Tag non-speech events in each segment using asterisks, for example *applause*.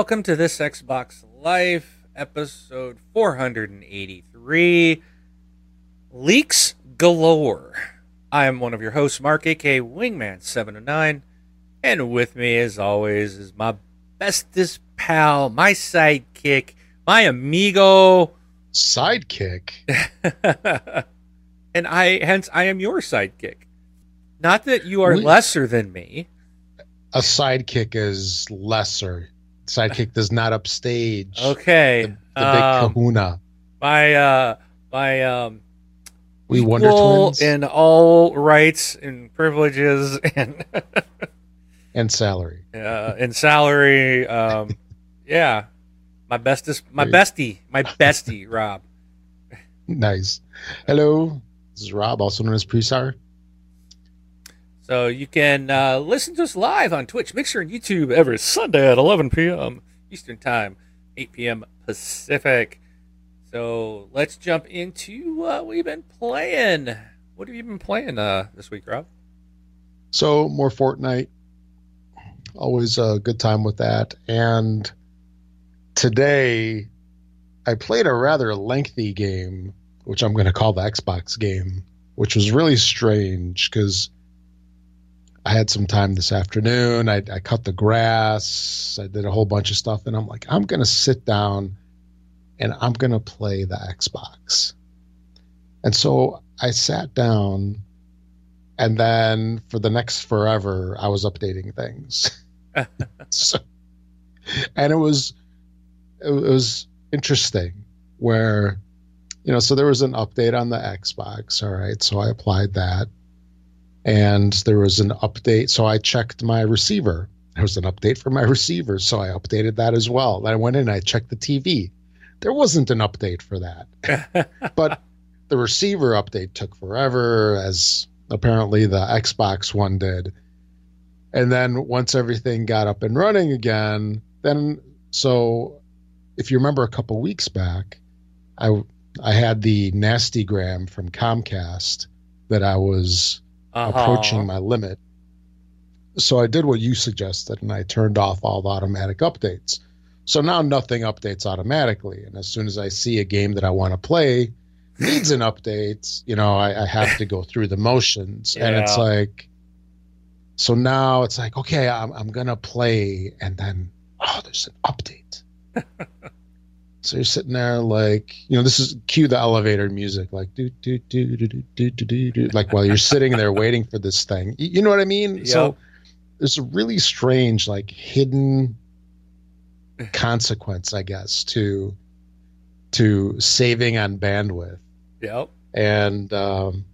Hello, everybody, and welcome to this Xbox Life episode 483 Leaks Galore. I am one of your hosts, Mark, aka Wingman709, and with me, as always, is my bestest pal, my sidekick, my amigo. Sidekick? *laughs* and I, hence, I am your sidekick. Not that you are we- lesser than me a sidekick is lesser. Sidekick does not upstage. Okay. The, the big um, kahuna. My uh my um we wonder twins in all rights and privileges and *laughs* and salary. Uh and salary. Um *laughs* yeah. My bestest my bestie. My *laughs* bestie, Rob. Nice. Hello. This is Rob, also known as Presar. So you can uh, listen to us live on Twitch, Mixer, and YouTube every Sunday at 11 p.m. Eastern Time, 8 p.m. Pacific. So let's jump into what we've been playing. What have you been playing uh, this week, Rob? So more Fortnite. Always a good time with that. And today I played a rather lengthy game, which I'm going to call the Xbox game, which was really strange because I had some time this afternoon. I, I cut the grass. I did a whole bunch of stuff, and I'm like, I'm gonna sit down and I'm gonna play the Xbox. And so I sat down, and then for the next forever, I was updating things. *laughs* so, and it was it was interesting where you know so there was an update on the xbox all right so i applied that and there was an update. So I checked my receiver. There was an update for my *laughs* receiver, so I updated that as well. I went in I checked the TV. There wasn't an update for that, *laughs* but the receiver update took forever, as apparently the Xbox one did. And then once everything got up and running again, then so if you remember a couple weeks back, I I had the nasty gram from Comcast that I was uh-huh. approaching my limit. So I did what you suggested and I turned off all the automatic updates. So now nothing updates automatically. And as soon as I see a game that I want to play *laughs* needs an update, you know, I, I have to go through the motions. Yeah. And it's like, so now it's like, okay, I'm, I'm going to play. And then, oh, there's an update. *laughs* So you're sitting there like, you know, this is cue the elevator music, like do do do do do do do do, like while you're sitting there waiting for this thing. You know what I mean? Yep. So there's a really strange, like hidden *sighs* consequence, I guess, to to saving on bandwidth. Yep. And um,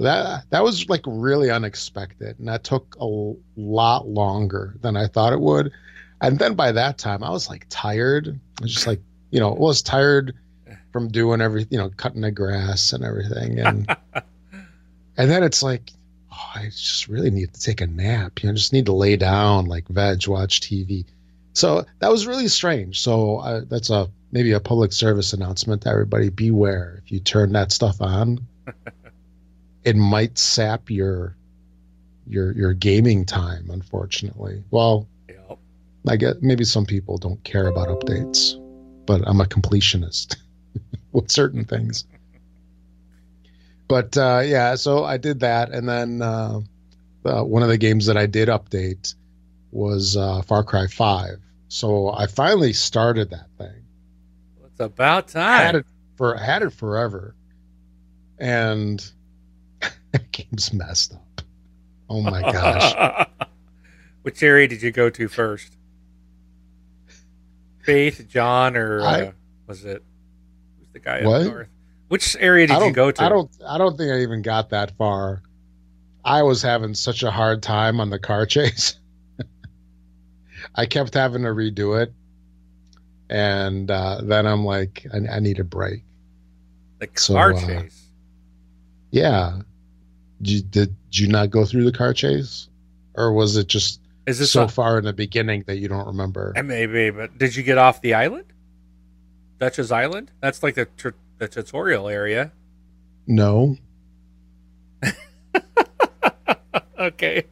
that that was like really unexpected, and that took a lot longer than I thought it would. And then by that time, I was like tired. I was just like you know, was tired from doing everything, you know, cutting the grass and everything. And *laughs* and then it's like, oh, I just really need to take a nap. You know, just need to lay down, like veg, watch TV. So that was really strange. So uh, that's a maybe a public service announcement to everybody: beware if you turn that stuff on, *laughs* it might sap your your your gaming time. Unfortunately, well, yep. I get maybe some people don't care about updates but I'm a completionist *laughs* with certain things. But uh, yeah, so I did that, and then uh, uh, one of the games that I did update was uh, Far Cry Five. So I finally started that thing. It's about time. Had it for had it forever, and *laughs* the game's messed up. Oh my gosh! *laughs* Which area did you go to first? Faith, John, or I, uh, was it who's the guy what? up north? Which area did you go to? I don't. I don't think I even got that far. I was having such a hard time on the car *laughs* chase. I kept having to redo it, and uh, then I'm like, I, I, need a break. The car so, uh, chase. Yeah. Did you, did you not go through the car chase, or was it just is this so a, far in the beginning that you don't remember? Maybe, but did you get off the island? Dutch's Island? That's like the the tutorial area. No. *laughs* okay.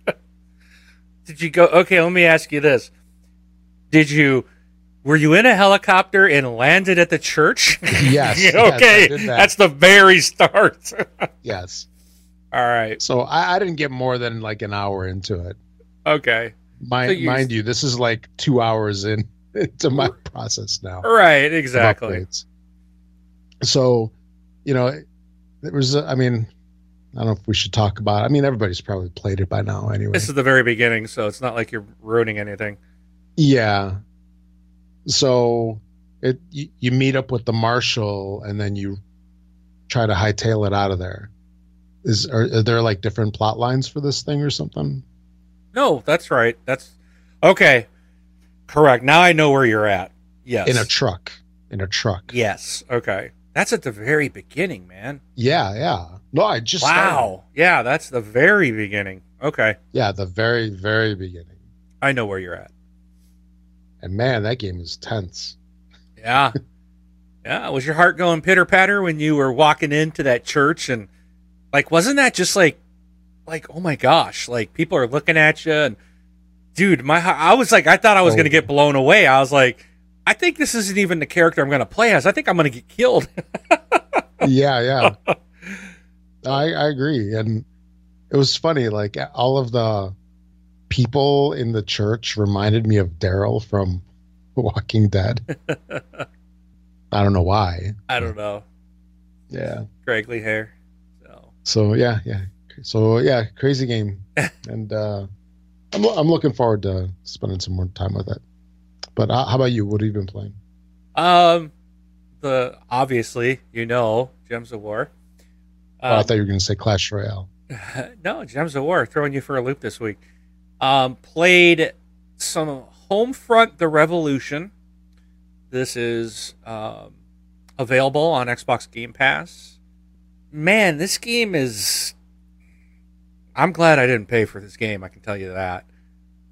Did you go? Okay, let me ask you this: Did you? Were you in a helicopter and landed at the church? *laughs* Yes. *laughs* yes, okay, did that. that's the very start. yes. All right. So I, I didn't get more than like an hour into it. Okay. Mind, So you- mind you, this is like two hours in *laughs* into my process now. Right. Exactly. So, you know, it was, uh, I mean, I don't know if we should talk about. I mean, everybody's probably played it by now anyway. This is the very beginning, so it's not like you're ruining anything. Yeah. So it you, you meet up with the marshal and then you try to hightail it out of there. Is are, are there like different plot lines for this thing or something? No, that's right. That's okay. Correct. Now I know where you're at. Yes. In a truck. In a truck. yes. Okay. That's at the very beginning, man. Yeah, yeah. No, I just started. Wow. Yeah, that's the very beginning. Okay. Yeah, the very very beginning. I know where you're at. And man, that game is tense. Yeah. *laughs* yeah. Was your heart going pitter patter when you were walking into that church and like wasn't that just like like oh my gosh, like people are looking at you and dude, my I was like I thought I was Oh. going to get blown away. I was like I think this isn't even the character I'm going to play as. I think I'm going to get killed. *laughs* yeah, yeah. *laughs* I I agree, and it was funny. Like all of the people in the church reminded me of Daryl from *laughs* Walking Dead. I don't know why. I don't know. Yeah. Craigly hair. So So yeah, yeah. So yeah, crazy game, *laughs* and uh, I'm I'm looking forward to spending some more time with it. But uh, how about you? What have you been playing? Um, the obviously you know Gems of War. oh, I Um, thought you were going to say Clash Royale. *laughs* no, Gems of War throwing you for a loop this week. Um, played some Homefront: The Revolution. This is um, available on Xbox Game Pass. Man, this game is. I'm glad I didn't pay for this game. I can tell you that.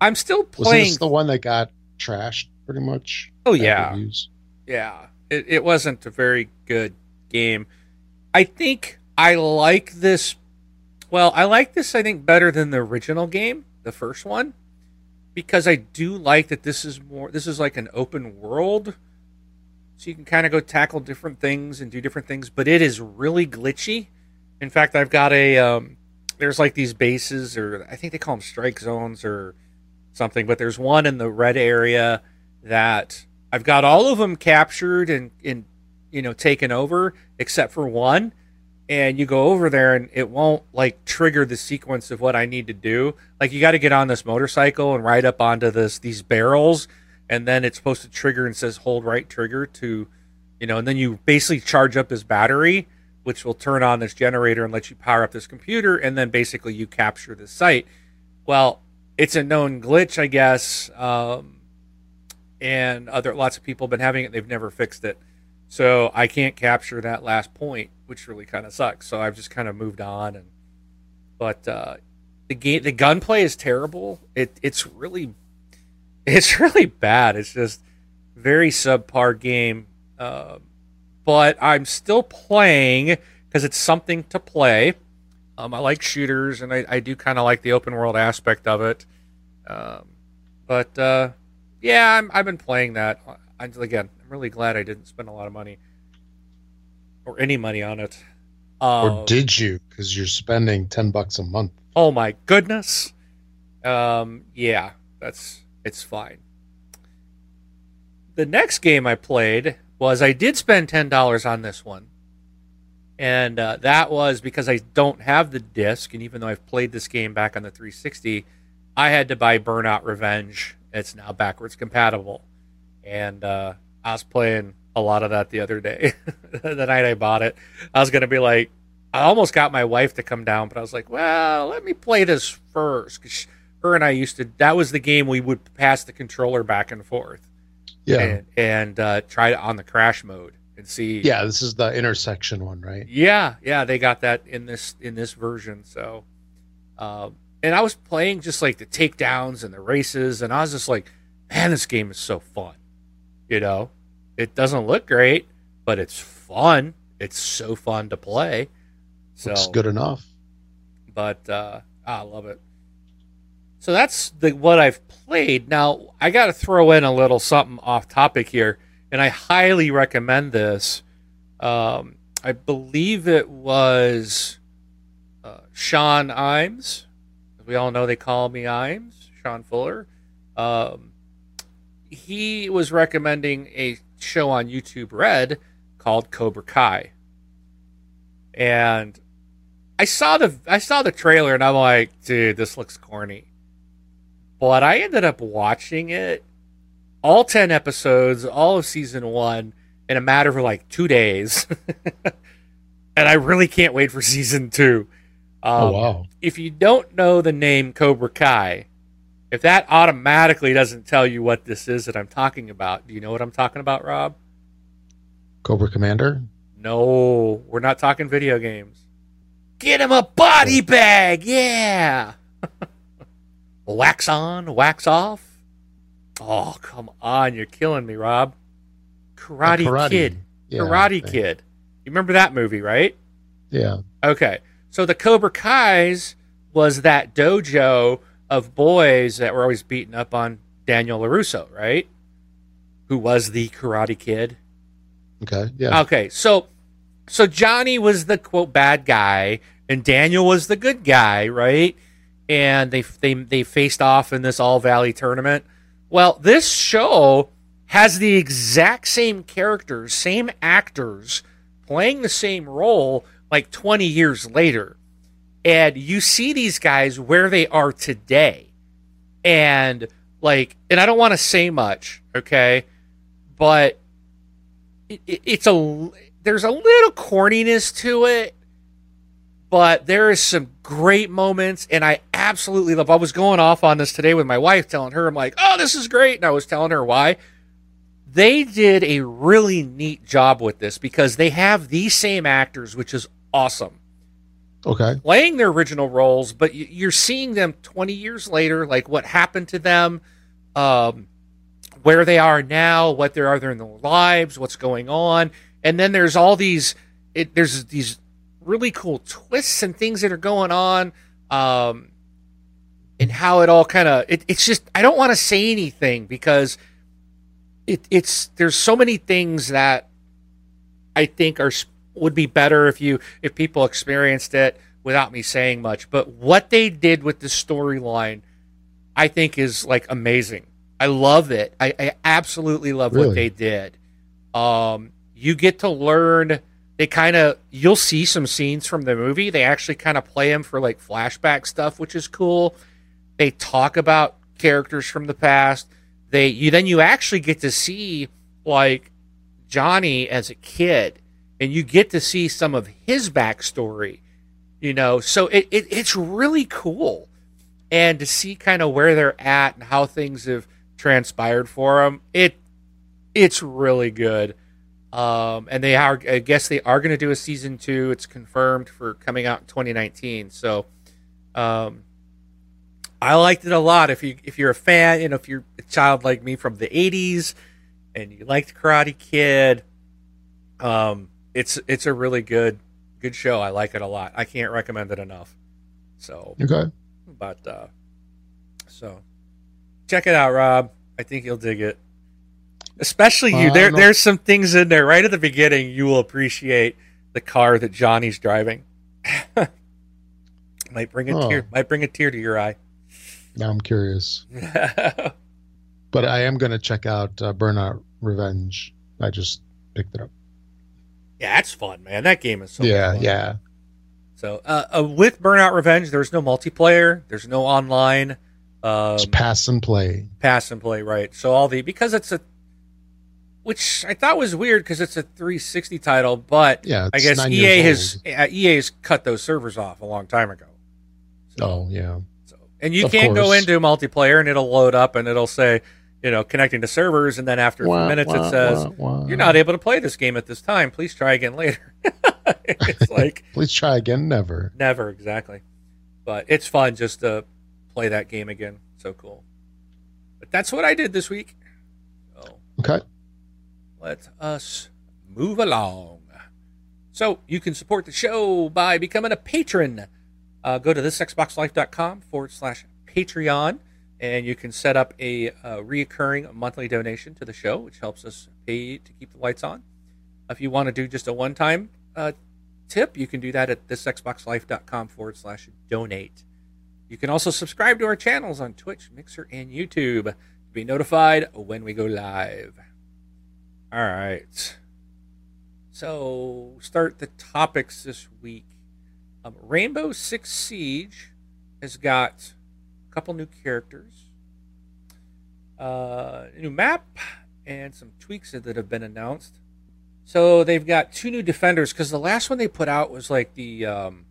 I'm still Was playing. this the one that got trashed pretty much? oh yeah, reviews? yeah it, it wasn't a very good game i think i like this well i like this i think better than the original game the first one because i do like that this is more this is like an open world so you can kind of go tackle different things and do different things but it is really glitchy in fact i've got a um, there's like these bases or i think they call them strike zones or something but there's one in the red area that I've got all of them captured and, and you know taken over except for one. And you go over there and it won't like trigger the sequence of what I need to do. Like you got to get on this motorcycle and ride up onto this these barrels, and then it's supposed to trigger and says hold right trigger to, you know, and then you basically charge up this battery, which will turn on this generator and let you power up this computer, and then basically you capture the site. Well, it's a known glitch, I guess. Um, and other lots of people have been having it. They've never fixed it, so I can't capture that last point, which really kind of sucks. So I've just kind of moved on. And but uh, the game, the gunplay is terrible. It it's really, it's *laughs* really bad. It's just very subpar game. Uh, but I'm still playing because it's something to play. Um, I like shooters, and I, I do kind of like the open world aspect of it. Um, but uh, yeah, I'm, I've been playing that. I, again, I'm really glad I didn't spend a lot of money or any money on it. Or Um, did you? Because you're spending ten bucks a month. Oh my goodness. Um, yeah, that's it's fine. The next game I played was I did spend ten dollars on this one, and uh, that was because I don't have the disc, and even though I've played this game back on the 360, I had to buy Burnout Revenge. It's now backwards compatible, and uh, I was playing a lot of that the other day. *laughs* the night I bought it, I was gonna be like, I almost got my wife to come down, but I was like, well, let me play this first. 'Cause her and I used to, that was the game we would pass the controller back and forth Yeah. and, and uh, try it on the crash mode and see. Yeah, this is the intersection one, right? Yeah, yeah, they got that in this in this version. So, um, and I was playing just like the takedowns and the races, and I was just like, man, this game is so fun. You know, it doesn't look great, but it's fun. It's so fun to play. So Looks good enough. but uh, I love it. So that's the what I've played. Now I got to throw in a little something off topic here, and I highly recommend this. Um, I believe it was uh, Sean Imes. We all know they call me Imes, Sean Fuller. Um, he was recommending a show on YouTube Red called Cobra Kai. And I saw the I saw the trailer and I'm like, dude, this looks corny. But I ended up watching it all 10 episodes, all of season 1 in a matter of like 2 days. *laughs* and I really can't wait for season 2. Um, oh wow. If you don't know the name Cobra Kai, if that automatically doesn't tell you what this is that I'm talking about, do you know what I'm talking about, Rob? Cobra Commander? No, we're not talking video games. Get him a body bag, yeah. *laughs* wax on, wax off. Oh, come on, you're killing me, Rob. Karate, karate. Kid. Yeah, karate Kid. You remember that movie, right? Yeah. Okay. So the Cobra Kai's was that dojo of boys that were always beating up on Daniel LaRusso, right? Who was the Karate Kid. Okay. Yeah. Okay. So so Johnny was the quote bad guy and Daniel was the good guy, right? And they they they faced off in this All Valley tournament. Well, this show has the exact same characters, same actors playing the same role like 20 years later. And you see these guys where they are today. And like and I don't want to say much, okay? But it, it, it's a there's a little corniness to it but there is some great moments and i absolutely love i was going off on this today with my wife telling her i'm like oh this is great and i was telling her why. They did a really neat job with this because they have these same actors which is awesome. Okay. Playing their original roles but you're seeing them 20 years later like what happened to them um, where they are now what they are in their lives what's going on? And then there's all these it, there's these really cool twists and things that are going on um, and how it all kind of it, it's just i don't want to say anything because it, it's there's so many things that i think are would be better if you if people experienced it without me saying much. But what they did with the storyline i think is like amazing. I love it. I, I absolutely love really? what they did. Um you get to learn they kind of you'll see some scenes from the movie. They actually kind of play them for like flashback stuff which is cool. They talk about characters from the past. They you then you actually get to see like johnny as a kid and you get to see some of his backstory you know? So it, it it's really cool. And to see kind of where they're at and how things have transpired for them it it's really good um, and they are, I guess they are going to do a season two. It's confirmed for coming out in 2019. So, um, I liked it a lot. If you if you're a fan, you know, if you're a child like me from the 80s and you liked Karate Kid, um, it's it's a really good good show. I like it a lot. I can't recommend it enough. So okay, but uh, so check it out, Rob. I think you'll dig it especially you. There, there's some things in there right at the beginning. You will appreciate the car that Johnny's driving. *laughs* might bring a oh. tear. Might bring a tear to your eye. Now I'm curious. *laughs* but I am going to check out uh, Burnout Revenge. I just picked it up. Yeah, that's fun, man. That game is so yeah, fun. yeah. So uh, uh, with Burnout Revenge, there's no multiplayer. There's no online. Um, it's pass and play. Pass and play, right? So all the because it's a which I thought was weird because it's a 360 title, but yeah, I guess EA has uh, EA has cut those servers off a long time ago. So, oh yeah. So and you of can't course. go into multiplayer and it'll load up and it'll say, you know, connecting to servers, and then after a few minutes wah, it says wah, you're not able to play this game at this time. Please try again later. *laughs* it's like *laughs* please try again. Never. Never exactly. But it's fun just to play that game again. So cool. But that's what I did this week. So. Okay let us move along. So you can support the show by becoming a patron. Uh, go to thisxboxlife.com forward slash Patreon, and you can set up a, a reoccurring monthly donation to the show, which helps us pay to keep the lights on. If you want to do just a one time uh, tip, you can do that at thisxboxlife.com forward slash donate. You can also subscribe to our channels on Twitch, Mixer, and YouTube to be notified when we go live. All right. So, start the topics this week. Um, Rainbow Six Siege has got a couple new characters, uh, a new map, and some tweaks that have been announced. So they've got two new defenders because the last one they put out was like the um,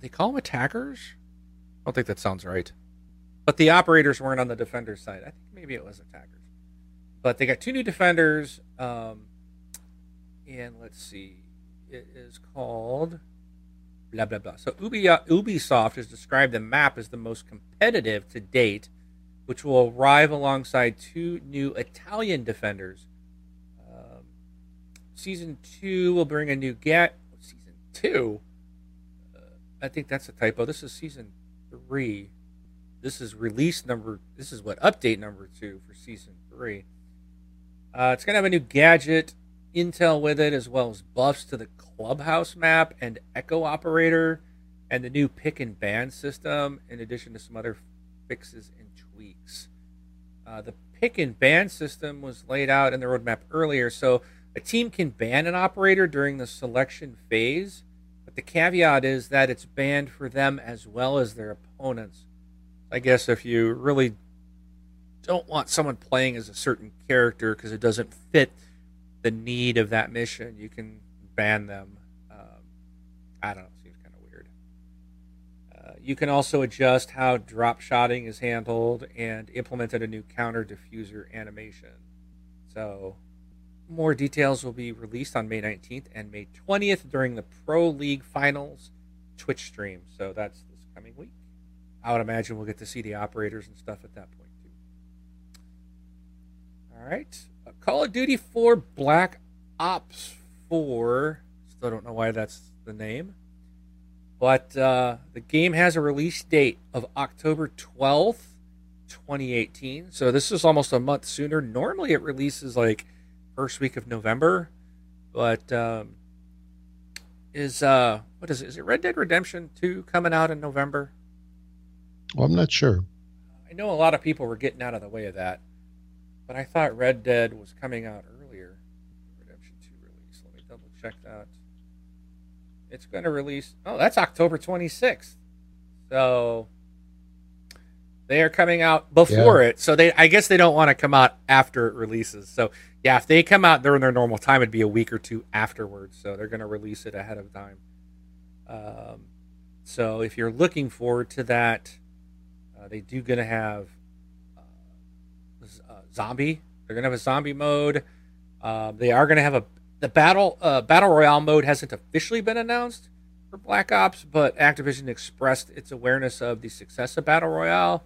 they call them attackers? I don't think that sounds right. But the operators weren't on the defender side. I think maybe it was attackers. But they got two new defenders. Um, and let's see, it is called blah blah blah. So Ubi, uh, Ubisoft has described the map as the most competitive to date, which will arrive alongside two new Italian defenders. Um, season two will bring a new get. Season two, uh, I think that's a typo. This is season three. This is release number. This is what update number two for season three. Uh, it's gonna have a new gadget intel with it, as well as buffs to the clubhouse map and echo operator, and the new pick and ban system, in addition to some other fixes and tweaks. Uh, the pick and ban system was laid out in the roadmap earlier, so a team can ban an operator during the selection phase, but the caveat is that it's banned for them as well as their opponents. I guess if you really don't want someone playing as a certain character because it doesn't fit the need of that mission, you can ban them. Um, I don't know. Seems kind of weird. Uh, you can also adjust how drop shotting is handled and implemented a new counter defuser animation. So, more details will be released on May 19th and May 20th during the Pro League Finals Twitch stream. So, that's this coming week. I would imagine we'll get to see the operators and stuff at that point. All right. Call of Duty 4 Black Ops 4. Still don't know why that's the name. But uh, the game has a release date of October 12th, 2018. So this is almost a month sooner. Normally it releases like first week of November. But um, is uh what is it? Is it Red Dead Redemption 2 coming out in November? Well, I'm not sure. I know a lot of people were getting out of the way of that. But I thought Red Dead was coming out earlier. Redemption 2 release. Let me double check that. It's going to release. Oh, that's October 26th. So they are coming out before yeah. it. So they I guess they don't want to come out after it releases. So yeah, if they come out during their normal time, it'd be a week or two afterwards. So they're going to release it ahead of time. Um, so if you're looking forward to that, uh, they do going to have zombie. They're gonna have a zombie mode. Uh, they are gonna have a the battle uh, battle royale mode hasn't officially been announced for Black Ops, but Activision expressed its awareness of the success of battle royale.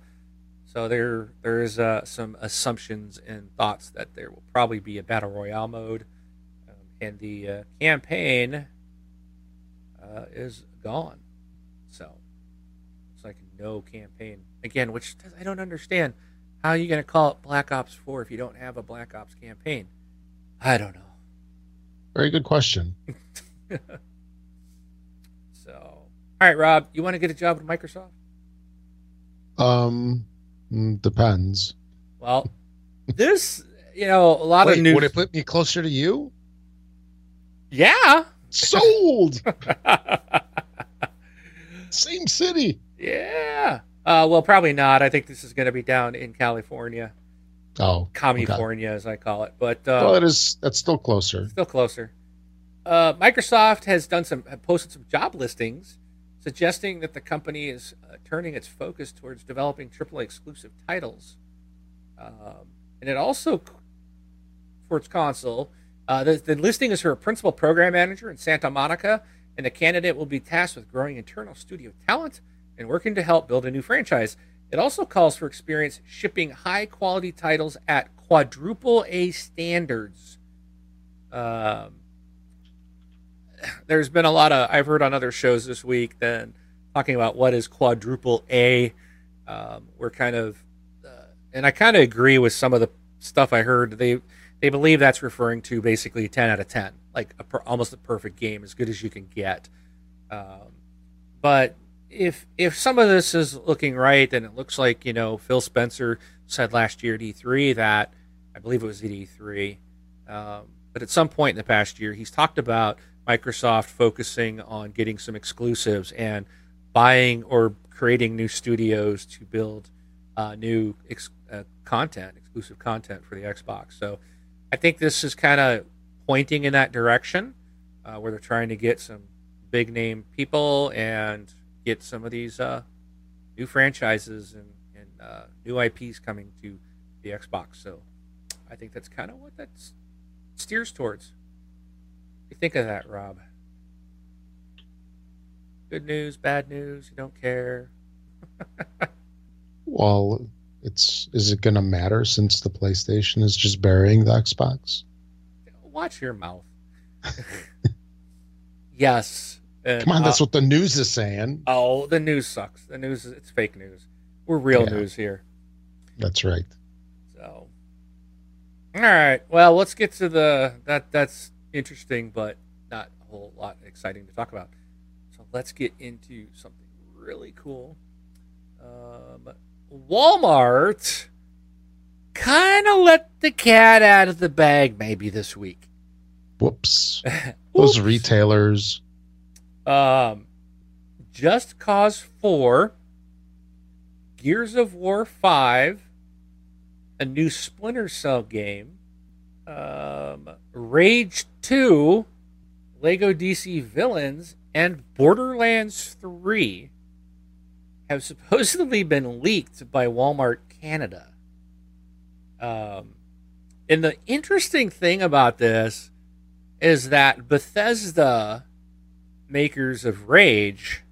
So there there is uh, some assumptions and thoughts that there will probably be a battle royale mode, um, and the uh, campaign uh, is gone. So it's like no campaign again, which I don't understand. How are you going to call it Black Ops 4 if you don't have a Black Ops campaign? I don't know. Very good question. *laughs* so, all right, Rob, you want to get a job with Microsoft? Um, mm, depends. Well, this, you know, a lot Wait, of news. Would it put me closer to you? Yeah. Sold. *laughs* Same city. Yeah. Uh, well, probably not. I think this is going to be down in California. Oh, California, okay. as I call it. But uh, well, it is. That's still closer. Still closer. Uh, Microsoft has done some, posted some job listings, suggesting that the company is uh, turning its focus towards developing AAA exclusive titles, um, and it also for its console. Uh, the, the listing is for a principal program manager in Santa Monica, and the candidate will be tasked with growing internal studio talent and working to help build a new franchise. It also calls for experience shipping high quality titles at quadruple A standards. Um, there's been a lot of I've heard on other shows this week then talking about what is quadruple A. um, we're kind of, uh, and I kind of agree with some of the stuff I heard. They they believe that's referring to basically 10 out of 10, like a per, almost a perfect game, as good as you can get. Um, but if if some of this is looking right, then it looks like you know Phil Spencer said last year at E3 that I believe it was at E3, um, but at some point in the past year, he's talked about Microsoft focusing on getting some exclusives and buying or creating new studios to build uh, new ex- uh, content, exclusive content for the Xbox. So I think this is kind of pointing in that direction uh, where they're trying to get some big name people and get some of these uh, new franchises and, and uh, new IPs coming to the Xbox. So I think that's kind of what that steers towards. What do you think of that, Rob? Good news, bad news, you don't care. *laughs* well, it's is it going to matter since the PlayStation is just burying the Xbox? Watch your mouth. *laughs* yes. And, Come on, that's uh, what the news is saying. Oh, the news sucks. The news is it's fake news. We're real yeah. news here. That's right. So, all right. Well, let's get to the that that's interesting, but not a whole lot exciting to talk about. So let's get into something really cool. Um, Walmart kind of let the cat out of the bag maybe this week. Whoops. *laughs* Those retailers. Um, Just Cause 4, Gears of War 5, a new Splinter Cell game, um, Rage 2, Lego DC Villains, and Borderlands 3 have *laughs* supposedly been leaked by Walmart Canada. Um, and the interesting thing about this is that Bethesda, makers of Rage,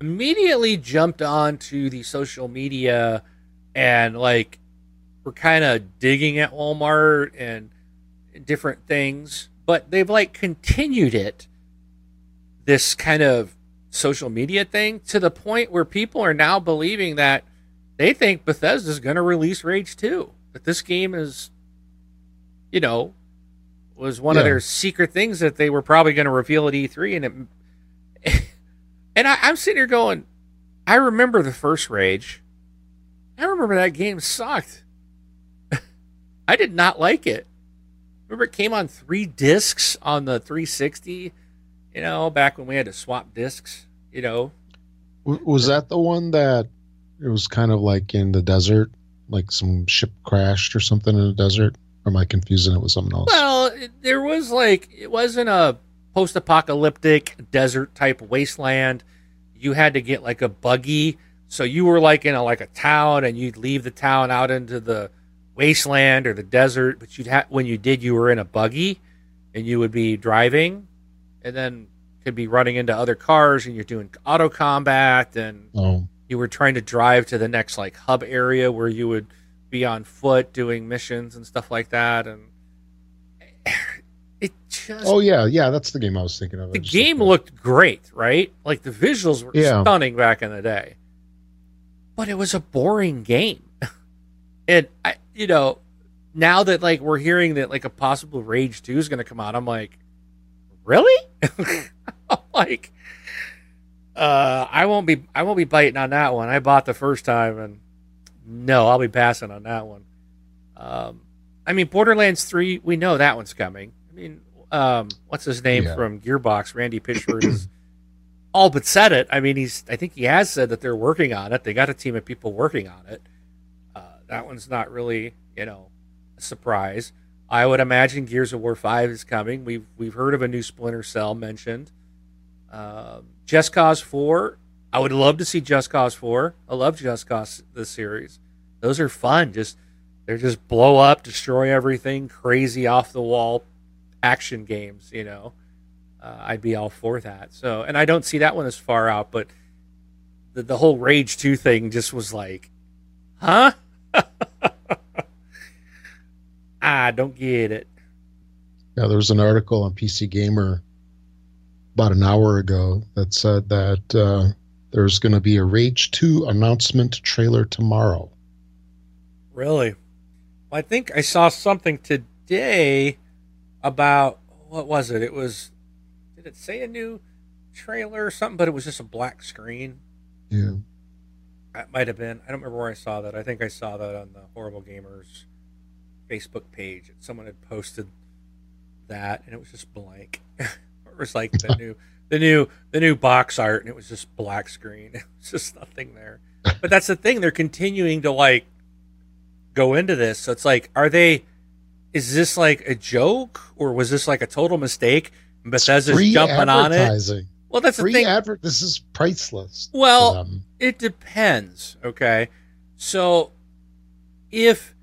immediately jumped onto the social media and like were kind of digging at Walmart and different things, but they've like continued it. This kind of social media thing to the point where people are now believing that they think Bethesda is going to release Rage 2. That this game is, you know, was one yeah. of their secret things that they were probably going to reveal at E3. And it, *laughs* and I, I'm sitting here going, I remember the first Rage. I remember that game sucked. *laughs* I did not like it. Remember, it came on three discs on the 360 you know, back when we had to swap discs, you know. Was that the one that it was kind of like in the desert, like some ship crashed or something in the desert? Or am I confusing it with something else? Well, it, there was like it wasn't a post-apocalyptic desert type wasteland. You had to get like a buggy, so you were like in a like a town, and you'd leave the town out into the wasteland or the desert. But you'd have when you did, you were in a buggy, and you would be driving and then could be running into other cars and you're doing auto combat and oh. you were trying to drive to the next like hub area where you would be on foot doing missions and stuff like that and it just oh yeah yeah that's the game i was thinking of the game looked great right like the visuals were yeah. stunning back in the day but it was a boring game *laughs* and i you know now that like we're hearing that like a possible rage 2 is going to come out i'm like really? *laughs* like, uh, I won't be I won't be biting on that one. I bought the first time, and no, I'll be passing on that one. Um, I mean, Borderlands Three, we know that one's coming. I mean, um, what's his name yeah. from Gearbox? Randy Pitchford is all but said it. I mean, he's I think he has said that they're working on it. They got a team of people working on it. Uh, that one's not really, you know, a surprise. I would imagine Gears of War Five is coming. We've we've heard of a new Splinter Cell mentioned. Uh, Just Cause Four. I would love to see Just Cause Four. I love Just Cause the series. Those are fun. Just they're just blow up, destroy everything, crazy off the wall action games. You know, uh, I'd be all for that. So, and I don't see that one as far out, but the the whole Rage Two thing just was like, huh? I *laughs* don't get it. Yeah, there was an article on PC Gamer about an hour ago that said that uh, there's going to be a Rage 2 announcement trailer tomorrow. Really? Well, I think I saw something today about what was it? It was did it say a new trailer or something? But it was just a black screen. Yeah. That might have been. I don't remember where I saw that. I think I saw that on the Horrible Gamers Facebook page. Someone had posted that, and it was just blank. *laughs* it was like the *laughs* new, the new, the new box art, and it was just black screen. *laughs* It was just nothing there. But that's the thing; they're continuing to like go into this. So it's like, are they? Is this like a joke, or was this like a total mistake? Bethesda's jumping on it. Well, that's free the thing. Adver- this is priceless. Well, it depends. Okay, so if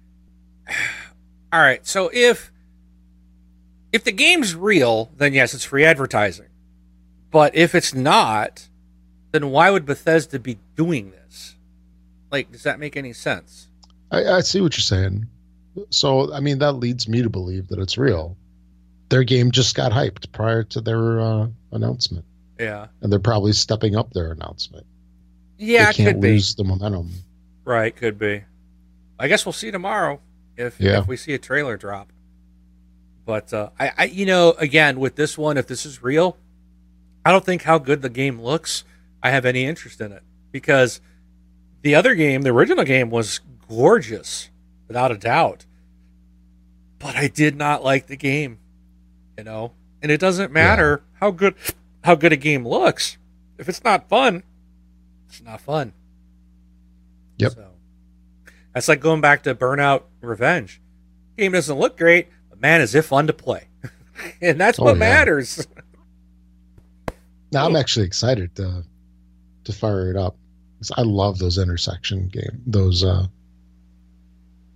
*sighs* all right, so if if the game's real, then yes, it's free advertising. But if it's not, then why would Bethesda be doing this? Like, does that make any sense? I, I see what you're saying. So, I mean, that leads me to believe that it's real. Their game just got hyped prior to their uh, announcement. Yeah, and they're probably stepping up their announcement. Yeah, they can't could lose be. the momentum. Right, could be. I guess we'll see tomorrow if Yeah. if we see a trailer drop. But uh, I, I, you know, again with this one, if this is real, I don't think how good the game looks. I have any interest in it because the other game, the original game, was gorgeous without a doubt. But I did not like the game, you know, and it doesn't matter how good how good a game looks if it's not fun. It's not fun. Yep. So that's like going back to Burnout Revenge. Game doesn't look great, but man, is it fun to play. *laughs* and that's Oh, what yeah. matters. *laughs* Now I'm actually excited to to fire it up. I love those intersection game, those uh,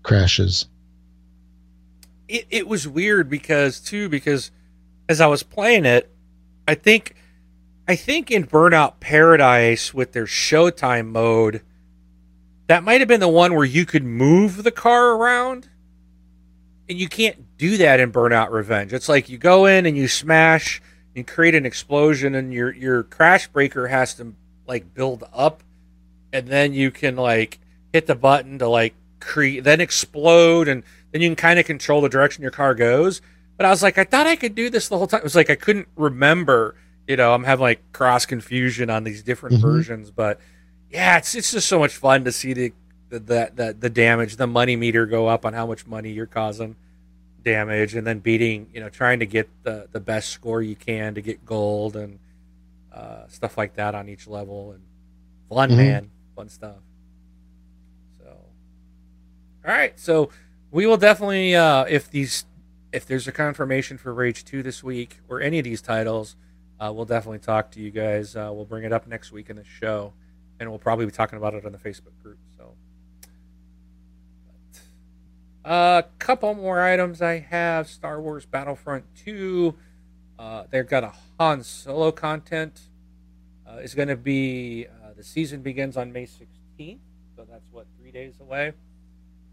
crashes. It it was weird because too, because as I was playing it, I think I think in Burnout Paradise with their Showtime mode, that might have been the one where you could move the car around. And you can't do that in Burnout Revenge. It's like you go in and you smash and create an explosion and your your crash breaker has to like build up and then you can like hit the button to like create then explode and then you can kind of control the direction your car goes. But I was like, I thought I could do this the whole time. It was like I couldn't remember. You know, I'm having like cross confusion on these different Mhm. versions. But yeah, it's it's just so much fun to see the the, the the the damage, the money meter go up on how much money you're causing damage, and then beating. You know, trying to get the the best score you can to get gold and uh, stuff like that on each level. And fun, Mhm. man, fun stuff. So, all right, so we will definitely uh, if these if there's a confirmation for Rage Two this week or any of these titles, uh, we'll definitely talk to you guys. Uh, we'll bring it up next week in the show, and we'll probably be talking about it on the Facebook group. So, a uh, couple more items I have: Star Wars Battlefront Two. Uh, they've got a Han Solo content. Uh, is going to be uh, the season begins on May 16th, so that's what three days away.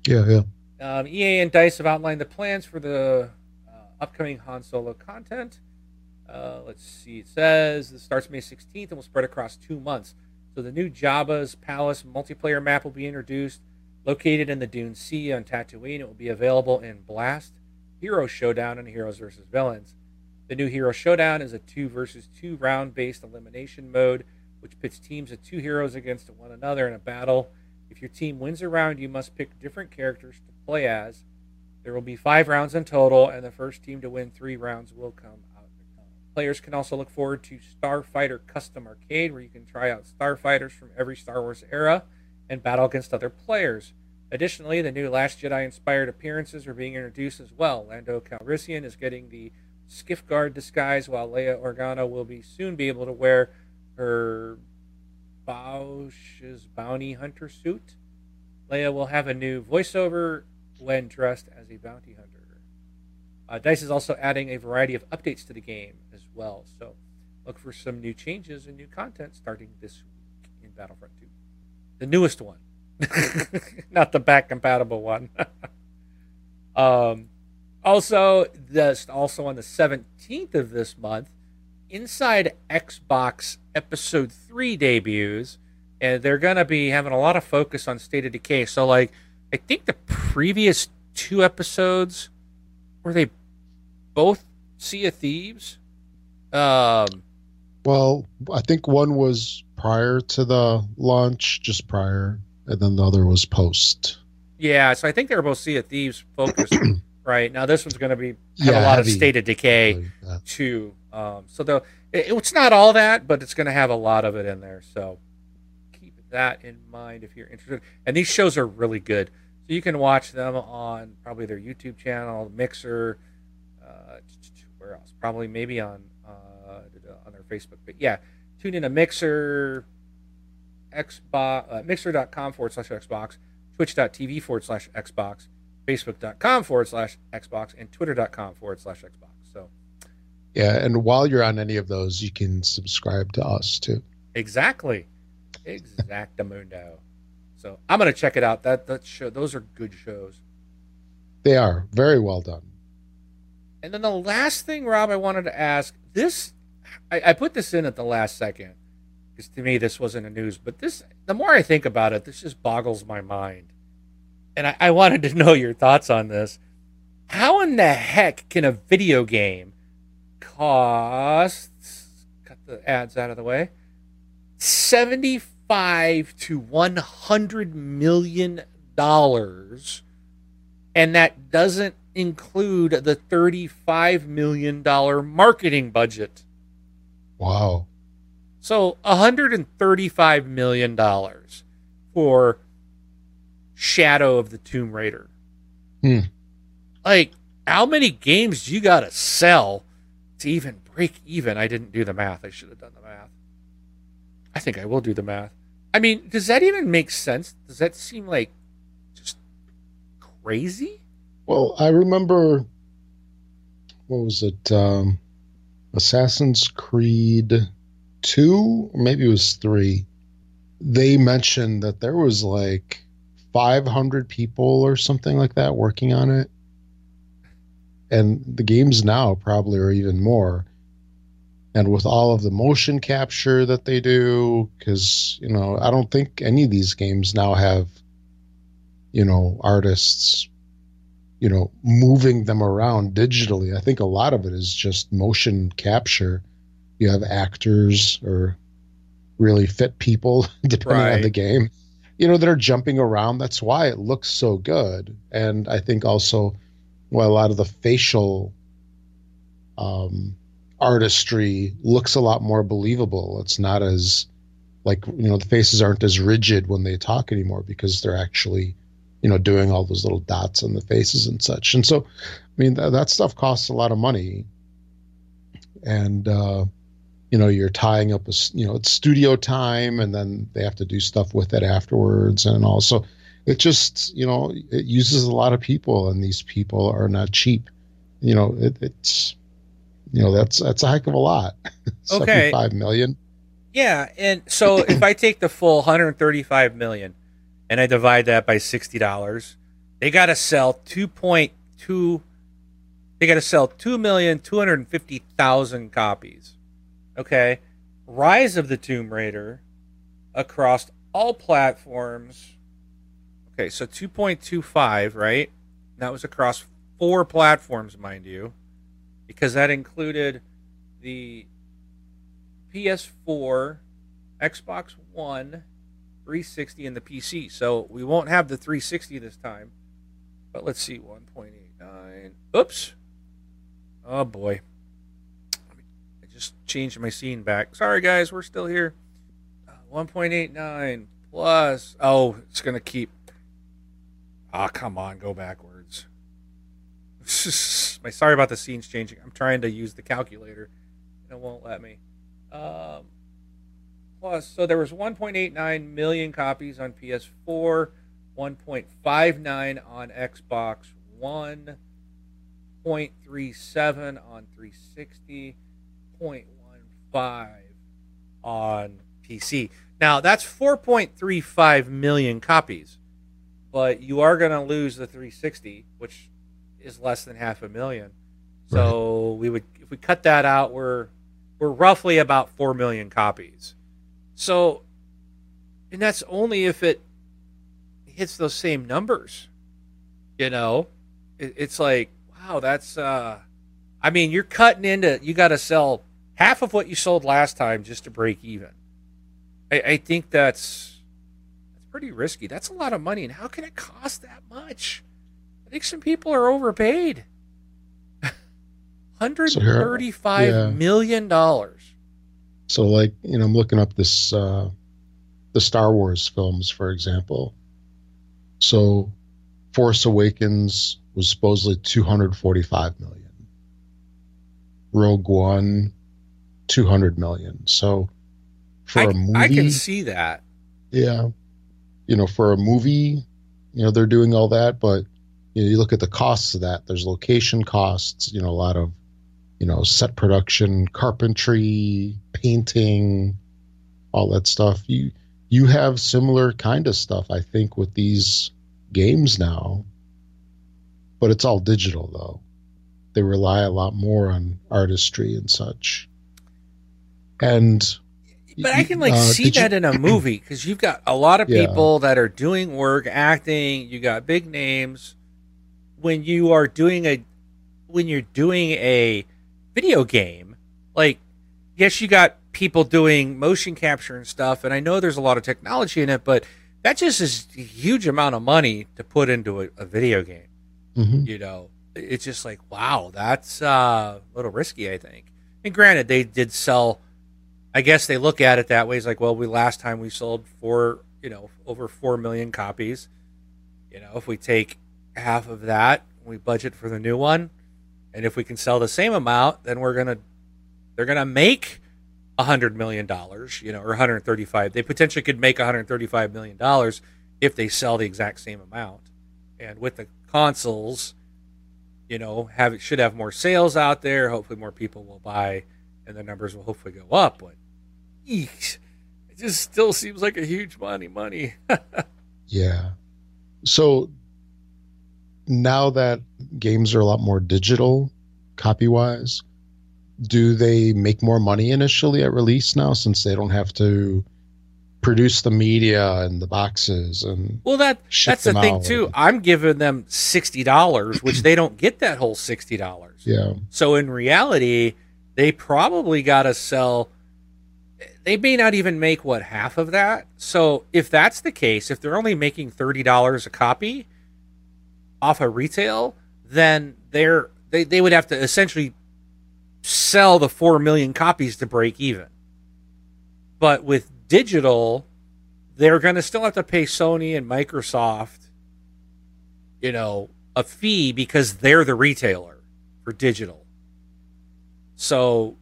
Yeah, yeah. Um, EA and Dice have outlined the plans for the uh, upcoming Han Solo content. Uh, let's see. It says it starts May 16th and will spread across two months. So the new Jabba's Palace multiplayer map will be introduced, located in the Dune Sea on Tatooine. It will be available in Blast, Hero Showdown, and Heroes vs. Villains. The new Hero Showdown is a two versus two round based elimination mode, which pits teams of two heroes against one another in a battle. If your team wins a round, you must pick different characters to play as. There will be five rounds in total, and the first team to win three rounds will come out. Players can also look forward to Starfighter Custom Arcade, where you can try out starfighters from every Star Wars era and battle against other players. Additionally, the new Last Jedi inspired appearances are being introduced as well. Lando Calrissian is getting the Skiff Guard disguise, while Leia Organa will be soon be able to wear her Boushh's bounty hunter suit. Leia will have a new voiceover when dressed as a bounty hunter. Uh, Dice is also adding a variety of updates to the game as well, so look for some new changes and new content starting this week in Battlefront 2. The newest one, *laughs* not the back compatible one. *laughs* um, also, this also on the 17th of this month, inside Xbox episode three debuts, and they're going to be having a lot of focus on State of Decay. So, like, I think the previous two episodes were they both Sea of Thieves. Um, well, I think one was prior to the launch, just prior, and then the other was post. Yeah, so I think they were both Sea of Thieves focused. *clears throat* right now, this one's going to be have yeah, a lot heavy. of State of Decay yeah. too. Um, so the it, it's not all that, but it's going to have a lot of it in there. So keep that in mind if you're interested. And these shows are really good, so you can watch them on probably their YouTube channel, Mixer. Uh, where else? Probably maybe on uh, on their Facebook. But yeah, tune in a Mixer, Xbox, uh, Mixer.com forward slash Xbox, Twitch.tv forward slash Xbox, Facebook.com forward slash Xbox, and Twitter.com forward slash Xbox. So yeah, and while you're on any of those, you can subscribe to us too. Exactly, exactamundo. so I'm gonna check it out. That that show, those are good shows. They are very well done. And then the last thing, Rob, I wanted to ask this. I, I put this in at the last second because to me this wasn't a news, but this. The more I think about it, this just boggles my mind. And I, I wanted to know your thoughts on this. How in the heck can a video game costs, cut the ads out of the way, 75 to 100 million dollars and that doesn't include the 35 million dollar marketing budget. Wow. So 135 million dollars for Shadow of the Tomb Raider. Hmm. Like how many games do you got to sell to even break even, I didn't do the math. I should have done the math. I think I will do the math. I mean, does that even make sense? Does that seem like just crazy? Well, I remember what was it? Um, Assassin's Creed 2, maybe it was 3. They mentioned that there was like 500 people or something like that working on it and the games now probably are even more and with all of the motion capture that they do because you know i don't think any of these games now have you know artists you know moving them around digitally i think a lot of it is just motion capture you have actors or really fit people *laughs* depending right. on the game you know that are jumping around that's why it looks so good and i think also well, a lot of the facial um, artistry looks a lot more believable. It's not as like you know the faces aren't as rigid when they talk anymore because they're actually you know doing all those little dots on the faces and such. And so, I mean th- that stuff costs a lot of money, and uh, you know you're tying up a you know it's studio time, and then they have to do stuff with it afterwards, and also it just you know it uses a lot of people and these people are not cheap. You know it, it's you know that's that's a heck of a lot. *laughs* Okay. 5 million. Yeah and so if i take the full 135 million and i divide that by $60 they got to sell 2.2 they got to sell 2,250,000 copies. Okay? Rise of the tomb raider across all platforms. Okay, so 2.25, right? That was across four platforms, mind you, because that included the PS4, Xbox One, 360, and the PC. So we won't have the 360 this time. But let's see, 1.89. Oops. Oh boy. I just changed my scene back. Sorry, guys, we're still here. Uh, 1.89 plus. Oh, it's going to keep Ah, oh, come on, go backwards. *laughs* Sorry about the scenes changing. I'm trying to use the calculator, and it won't let me. Um, plus, so there was 1.89 million copies on PS4, 1.59 on Xbox One, 0.37 on 360, 0.15 on PC. Now that's 4.35 million copies but you are going to lose the 360, which is less than half a million. So right. we would, if we cut that out, we're we're were roughly about 4 million copies. So, and that's only if it hits those same numbers. You know, it, it's like, wow, that's, uh, I mean, you're cutting into, you got to sell half of what you sold last time just to break even. I, I think that's, that's pretty risky. That's a lot of money. And how can it cost that much? I think some people are overpaid. *laughs* Hundred thirty-five so yeah. million dollars. So, like, you know, I'm looking up this uh, the Star Wars films, for example. So, Force Awakens was supposedly 245 million. Rogue One, 200 million. So, for I, a movie, I can see that. Yeah, you know, for a movie, you know, they're doing all that, but you know, you look at the costs of that. There's location costs. You know, a lot of you know, set production, carpentry, painting, all that stuff. You you have similar kind of stuff, I think, with these games now. But it's all digital though. They rely a lot more on artistry and such. And but I can like uh, see that you, in a *clears throat* movie because you've got a lot of people yeah. that are doing work, acting. You got big names. When you are doing a, when you're doing a video game, like, yes, you got people doing motion capture and stuff, and I know there's a lot of technology in it, but that just is a huge amount of money to put into a, a video game. Mm-hmm. You know, it's just like, wow, that's uh, a little risky, I think. And granted, they did sell. I guess they look at it that way. It's like, well, we last time we sold four, you know, over four million copies. You know, if we take half of that, we budget for the new one and if we can sell the same amount, then we're gonna they're gonna make hundred million dollars, you know, or 135. They potentially could make 135 million dollars if they sell the exact same amount. And with the consoles, you know, have it should have more sales out there. Hopefully, more people will buy, and the numbers will hopefully go up. But eesh, it just still seems like a huge money, money. *laughs* yeah. So now that games are a lot more digital copy wise, do they make more money initially at release now since they don't have to produce the media and the boxes and well that that's the thing too. I'm giving them $60 which they don't get that whole $60 yeah. So in reality they probably got to sell they may not even make what half of that? So if that's the case if they're only making $30 a copy off of retail, then they're they, they would have to essentially sell the four million copies to break even. But with digital, they're going to still have to pay Sony and Microsoft, you know, a fee because they're the retailer for digital. So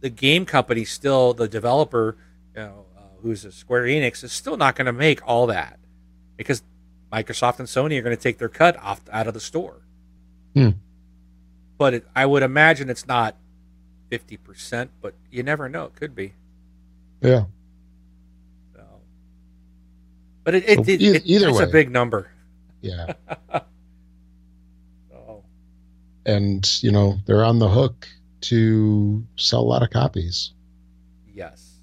the game company still, the developer, you know, uh, who's a Square Enix, is still not going to make all that because Microsoft and Sony are going to take their cut off out of the store. Hmm. But it, I would imagine it's not fifty percent, but you never know; it could be. Yeah. So, but it, it, it, it either it's way. a big number. Yeah. *laughs* so. And you know they're on the hook to sell a lot of copies. Yes.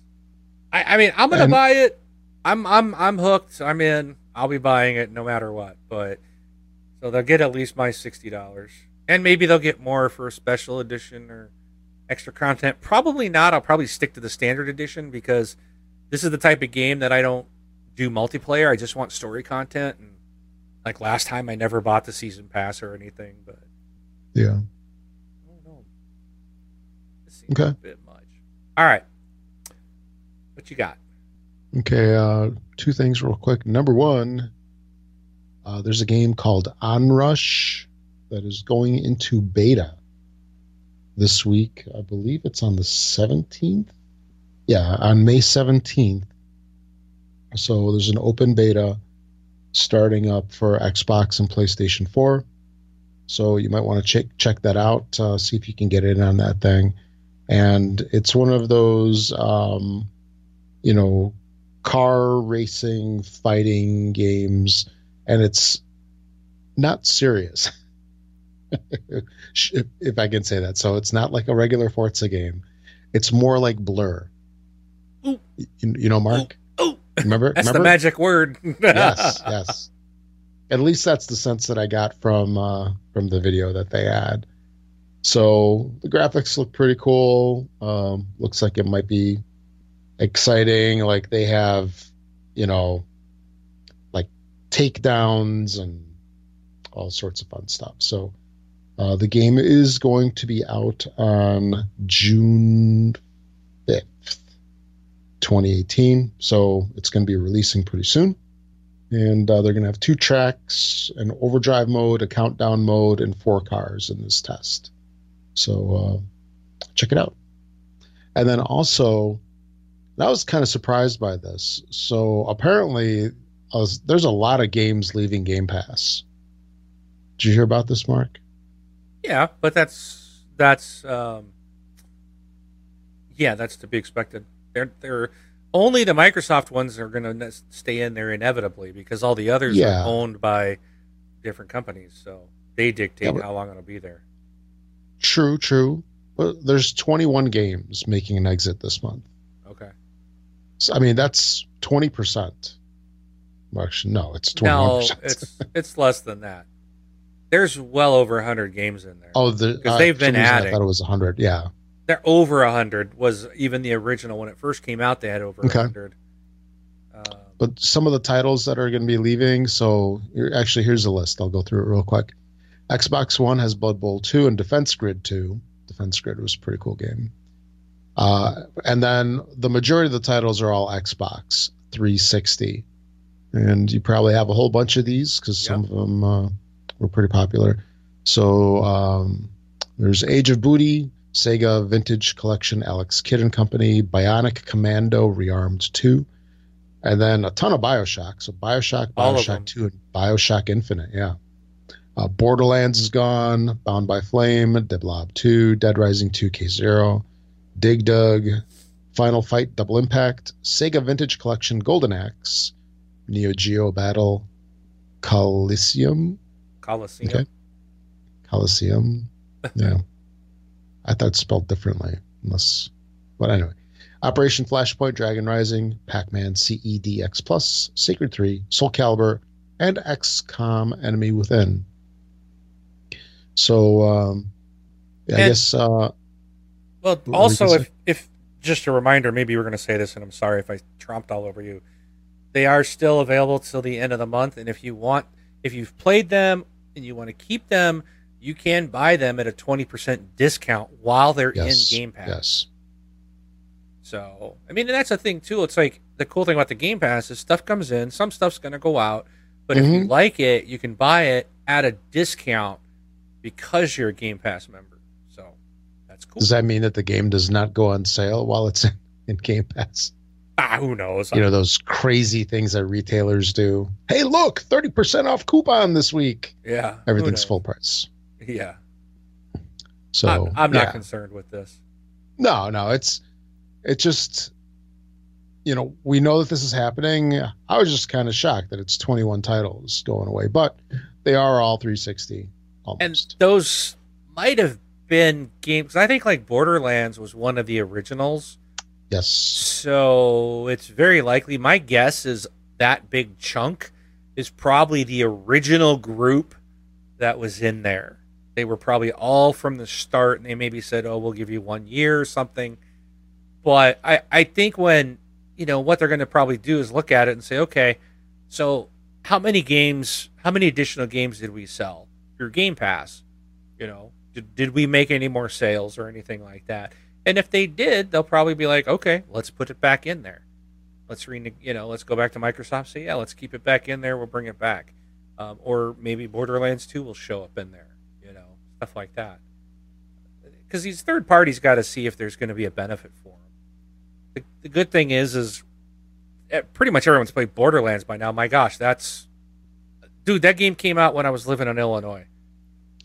I, I mean, I'm gonna buy it. I'm I'm I'm hooked. I'm in. I'll be buying it no matter what. But so they'll get at least my sixty dollars, and maybe they'll get more for a special edition or extra content. Probably not. I'll probably stick to the standard edition because this is the type of game that I don't do multiplayer. I just want story content. And like last time, I never bought the season pass or anything. But yeah, okay. a bit much. All right, what you got? Okay, uh, two things real quick. Number one, uh, there's a game called Onrush that is going into beta this week. I believe it's on the 17th. Yeah, on May 17th. So there's an open beta starting up for Xbox and PlayStation 4. So you might want to check check that out, uh, see if you can get in on that thing. And it's one of those, um, you know, car racing fighting games, and it's not serious. *laughs* if, if I can say that. So it's not like a regular Forza game. It's more like Blur. Ooh. You, you know, Mark. Ooh. Remember? That's Remember? the magic word. *laughs* yes, yes. At least that's the sense that I got from uh, from the video that they had. So the graphics look pretty cool. Um, looks like it might be exciting. Like they have, you know, like takedowns and all sorts of fun stuff. So uh, the game is going to be out on June 5th, 2018. So it's going to be releasing pretty soon. And uh, they're going to have two tracks, an overdrive mode, a countdown mode, and four cars in this test. So uh, check it out. And then also, I was kind of surprised by this. So apparently, was, there's a lot of games leaving Game Pass. Did you hear about this, Mark? Yeah, but that's that's um, yeah, that's to be expected. They're they're only the Microsoft ones are going to stay in there inevitably because all the others Yeah. are owned by different companies, so they dictate Yeah, but- how long it'll be there. True, true. But there's 21 games making an exit this month. Okay. So, I mean, that's 20%. Well, actually, no, it's 21%. No, *laughs* it's it's less than that. There's well over hundred games in there. oh, the, 'cause uh, they've been adding. I thought it was 100. Yeah. They're over hundred. Was even the original when it first came out? They had over Okay. hundred. Um, but some of the titles that are going to be leaving. So actually, here's a list. I'll go through it real quick. Xbox One has Blood Bowl 2 and Defense Grid 2. Defense Grid was a pretty cool game. Uh, and then the majority of the titles are all Xbox 360. And you probably have a whole bunch of these because some of them uh, were pretty popular. So um, there's Age of Booty, Sega Vintage Collection, Alex Kidd and Company, Bionic Commando Rearmed 2, and then a ton of Bioshock. So Bioshock, All of them. Bioshock 2, and Bioshock Infinite. Yeah. Uh, Borderlands is gone. Bound by Flame, de Blob 2, Dead Rising 2 Case Zero, Dig Dug, Final Fight Double Impact, Sega Vintage Collection Golden Axe, Neo Geo Battle, Coliseum. Coliseum. Okay. Coliseum. *laughs* Yeah. I thought it spelled differently, unless. But anyway. Operation Flashpoint, Dragon Rising, Pac Man CEDX Plus, Sacred 3, Soul Calibur, and XCOM Enemy Within. So, um, yeah, I guess. Uh, Well, also, if, if just a reminder, maybe you were going to say this, and I'm sorry if I tromped all over you. They are still available till the end of the month, and if you want, if you've played them and you want to keep them, you can buy them at a 20% discount while they're yes. in Game Pass. Yes. So, I mean, that's a thing too. It's like the cool thing about the Game Pass is stuff comes in, some stuff's going to go out, but if you Mhm. like it, you can buy it at a discount because you're a Game Pass member. So, that's cool. Does that mean that the game does not go on sale while it's *laughs* in Game Pass? Ah, who knows? You know, those crazy things that retailers do. Hey, look, 30% off coupon this week. yeah, Everything's full price. Yeah, So I'm, I'm not concerned with this. No, no, it's it's just you know, we know that this is happening. I was just kind of shocked that it's 21 titles going away, but they are all 360 And those might have been games. I think like Borderlands was one of the originals. Yes. So it's very likely. My guess is that big chunk is probably the original group that was in there. They were probably all from the start, and they maybe said, "Oh, we'll give you one year or something." But I, I think when you know what they're going to probably do is look at it and say, "Okay, so how many games, how many additional games did we sell through Game Pass? You know, did, did we make any more sales or anything like that?" And if they did, they'll probably be like, okay, let's put it back in there. Let's re, you know, let's go back to Microsoft. Say, yeah, let's keep it back in there. We'll bring it back, um, or maybe Borderlands Two will show up in there. You know, stuff like that. Because these third parties got to see if there's going to be a benefit for them. The, the good thing is, is eh, pretty much everyone's played Borderlands by now. My gosh, that's dude. That game came out when I was living in Illinois.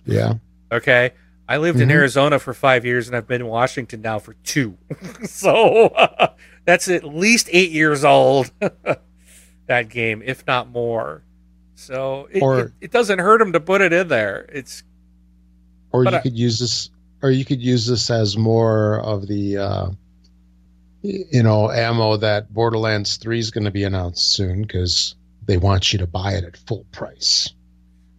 Yeah. Okay. I lived in Mhm. Arizona for five years and I've been in Washington now for two. *laughs* so *laughs* that's at least eight years old, *laughs* that game, if not more. So it, Or- it, it doesn't hurt them to put it in there. It's Or you I- could use this or you could use this as more of the uh, you know ammo that Borderlands Three is going to be announced soon because they want you to buy it at full price.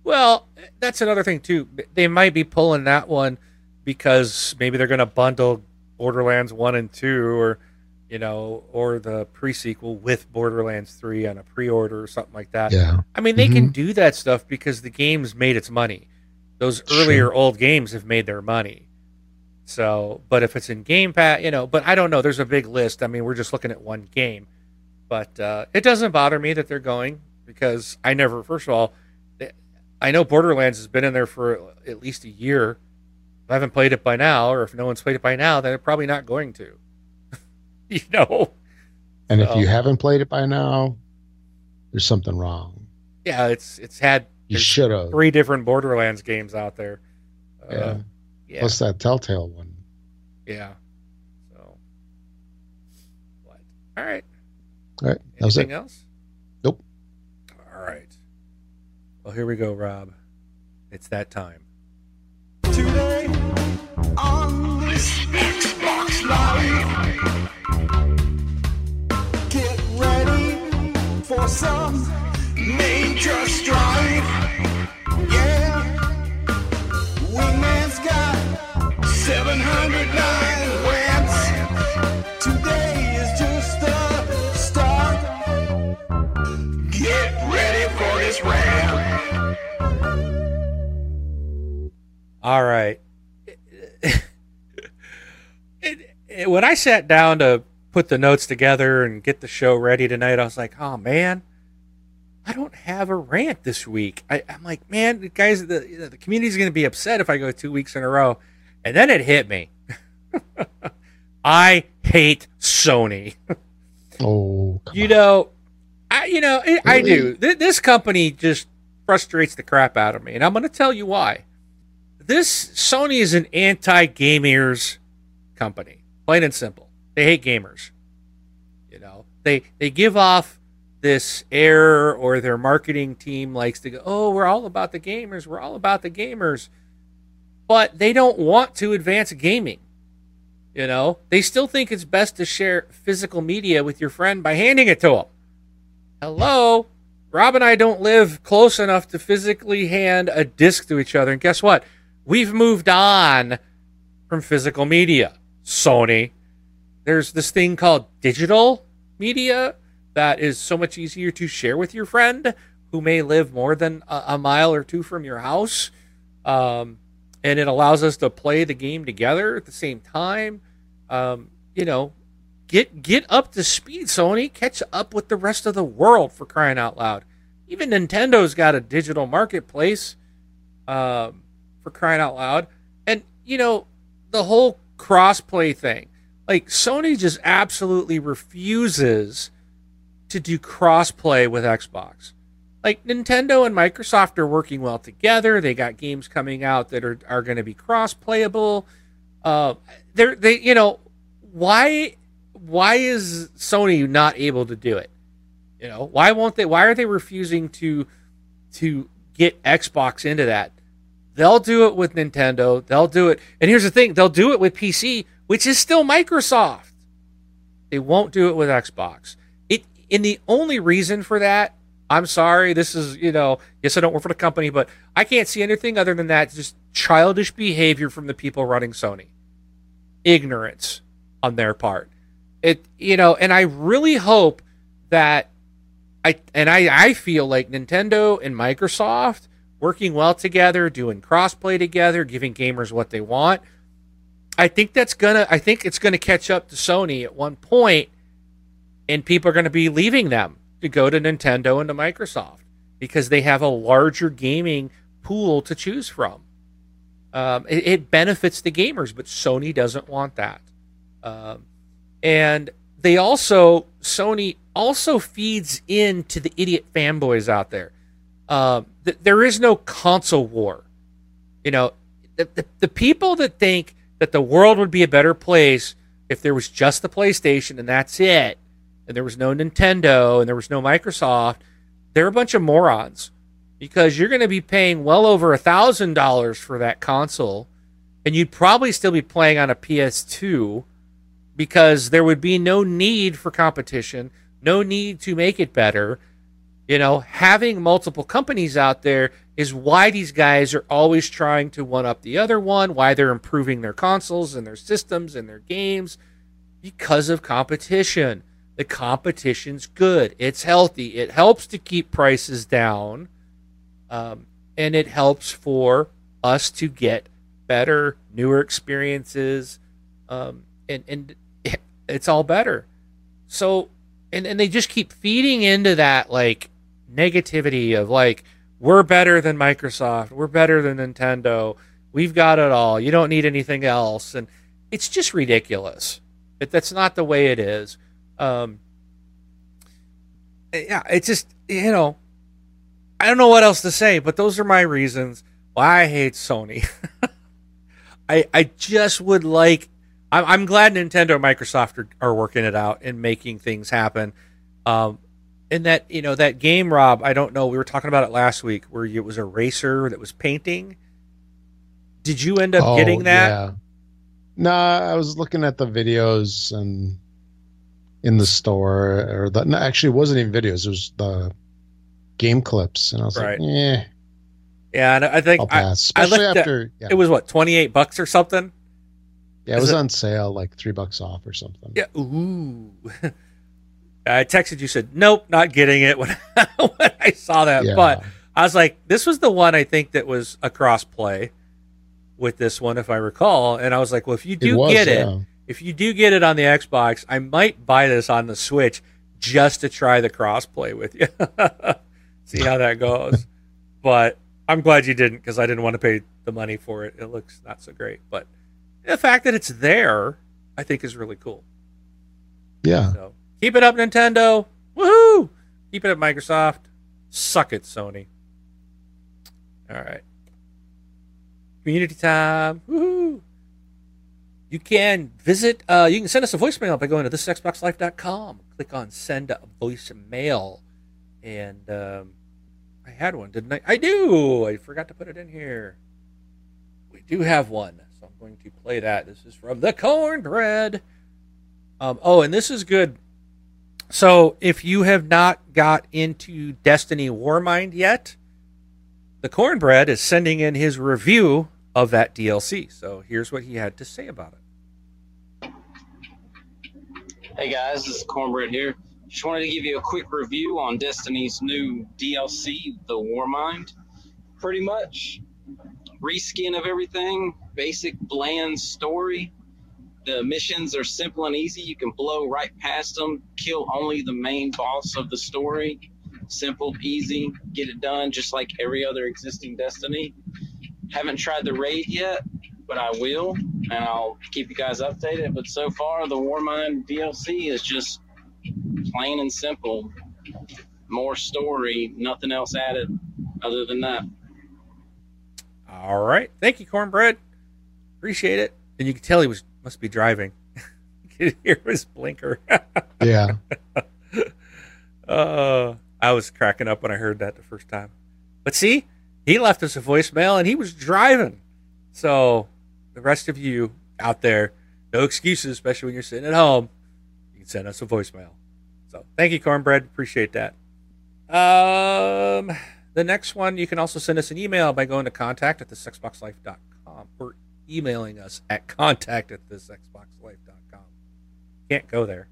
Well, that's another thing too. They might be pulling that one because maybe they're going to bundle Borderlands One and Two, or you know, or the pre-sequel with Borderlands Three on a pre-order or something like that. Yeah. I mean, they Mhm. can do that stuff because the game's made its money. Those earlier Sure. old games have made their money. So, but if it's in Game Pass, you know, but I don't know. There's a big list. I mean, we're just looking at one game, but uh, it doesn't bother me that they're going because I never. First of all, I know Borderlands has been in there for at least a year. If I haven't played it by now, or if no one's played it by now, then they're probably not going to. *laughs* you know, And if you haven't played it by now, there's something wrong. yeah, it's it's had You should have. three different Borderlands games out there. Uh, Yeah. yeah, Plus that Telltale one. yeah. So, what? All right. All right. That was it. Anything else? Nope. All right. Well, here we go, Rob. It's that time. Today on this Xbox Live. Get ready for some major strife. Yeah. Wingman's got 709 wins. All right. It- it- when I sat down to put the notes together and get the show ready tonight, I was like, "Oh man, I don't have a rant this week." I, I'm like, "Man, the guys, the you know, the community's going to be upset if I go two weeks in a row." And then it hit me. *laughs* I hate Sony. Oh, *laughs* You on. know, I you know I, I do. Th- This company just frustrates the crap out of me, and I'm going to tell you why. This Sony is an anti-gamers company, plain and simple. They hate gamers. You know, they they give off this air, or their marketing team likes to go, "Oh, we're all about the gamers. We're all about the gamers," but they don't want to advance gaming. You know, they still think it's best to share physical media with your friend by handing it to them. Hello? Rob and I don't live close enough to physically hand a disc to each other. And guess what? We've moved on from physical media. Sony. There's this thing called digital media that is so much easier to share with your friend who may live more than a, a mile or two from your house. Um, and it allows us to play the game together at the same time. Um, you know, get get up to speed, Sony. Catch up with the rest of the world for crying out loud. Even Nintendo's got a digital marketplace um, for crying out loud. And you know, the whole crossplay thing. Like Sony just absolutely refuses to do crossplay with Xbox like Nintendo and Microsoft are working well together. They got games coming out that are, are going to be cross playable. Uh, they're they you know why why is Sony not able to do it? You know why won't they? Why are they refusing to to get Xbox into that? They'll do it with Nintendo. They'll do it, and here's the thing: they'll do it with PC, which is still Microsoft. They won't do it with Xbox. It and the only reason for that I'm sorry. This is, you know, yes, I don't work for the company, but I can't see anything other than that. Just childish behavior from the people running Sony, ignorance on their part. It, you know, and I really hope that I and I I feel like Nintendo and Microsoft working well together, doing crossplay together, giving gamers what they want. I think that's gonna. I think it's gonna catch up to Sony at one point, and people are gonna be leaving them to go to Nintendo and to Microsoft because they have a larger gaming pool to choose from. Um, it, it benefits the gamers, but Sony doesn't want that. Um, and they also Sony also feeds into the idiot fanboys out there. Um, th- there is no console war. You know, the, the, the people that think that the world would be a better place if there was just the PlayStation and that's it, and there was no Nintendo and there was no Microsoft, they're a bunch of morons because you're going to be paying well over a thousand dollars for that console, and you'd probably still be playing on a PS2 because there would be no need for competition, no need to make it better. You know, having multiple companies out there is why these guys are always trying to one up the other one, why they're improving their consoles and their systems and their games because of competition. The competition's good, it's healthy, it helps to keep prices down, um, and it helps for us to get better, newer experiences, um, and and it's all better. So, and and they just keep feeding into that like negativity of like we're better than Microsoft, we're better than Nintendo, we've got it all, you don't need anything else, and it's just ridiculous. It, that's not the way it is. Um, yeah, it's just you know, I don't know what else to say, but those are my reasons why I hate Sony. *laughs* I I just would like. I'm, I'm glad Nintendo and Microsoft are, are working it out and making things happen. Um, and that you know that game, Rob. I don't know. We were talking about it last week, where it was a racer that was painting. Did you end up Oh, getting that? Yeah. Nah, I was looking at the videos and in the store, or the no, actually, it wasn't even videos. It was the game clips, and I was Right. like, "Eh, Yeah, and I think I, pass." I Especially looked at- after, yeah, it was what twenty eight bucks or something. yeah, it was it- on sale, like three bucks off or something. Yeah. Ooh. *laughs* I texted you said nope, not getting it *laughs* when, when I saw that. Yeah. But I was like, this was the one I think that was a cross play with this one, if I recall. And I was like, well, if you do was, get it, if you do get it on the Xbox, I might buy this on the Switch just to try the cross play with you. *laughs* See how that goes. *laughs* but I'm glad you didn't because I didn't want to pay the money for it. It looks not so great. But the fact that it's there, I think is really cool. Yeah. So keep it up, Nintendo. Woohoo! Keep it up, Microsoft. Suck it, Sony. All right. Community time. Woohoo! You can visit, uh, you can send us a voicemail by going to thisxboxlife.com. Click on send a voicemail. And um, I had one, didn't I? I do. I forgot to put it in here. We do have one. So I'm going to play that. This is from the cornbread. Um, oh, and this is good. So, if you have not got into Destiny Warmind yet, the Cornbread is sending in his review of that DLC. So, here's what he had to say about it. Hey guys, this is Cornbread here. Just wanted to give you a quick review on Destiny's new DLC, The Warmind. Pretty much reskin of everything, basic bland story. The missions are simple and easy. You can blow right past them, kill only the main boss of the story. Simple, easy, get it done just like every other existing Destiny. Haven't tried the raid yet, but I will, and I'll keep you guys updated. But so far, the Warmind DLC is just plain and simple. More story, nothing else added other than that. All right. Thank you, Cornbread. Appreciate it. And you can tell he was must be driving. *laughs* you could hear his blinker. *laughs* Yeah. Uh, I was cracking up when I heard that the first time. But see, he left us a voicemail and he was driving. So, the rest of you out there, no excuses, especially when you're sitting at home. You can send us a voicemail. So, thank you, Cornbread. Appreciate that. Um, the next one, you can also send us an email by going to contact at thisxboxlife.com or emailing us at contact at thisxboxlife.com. Can't go there.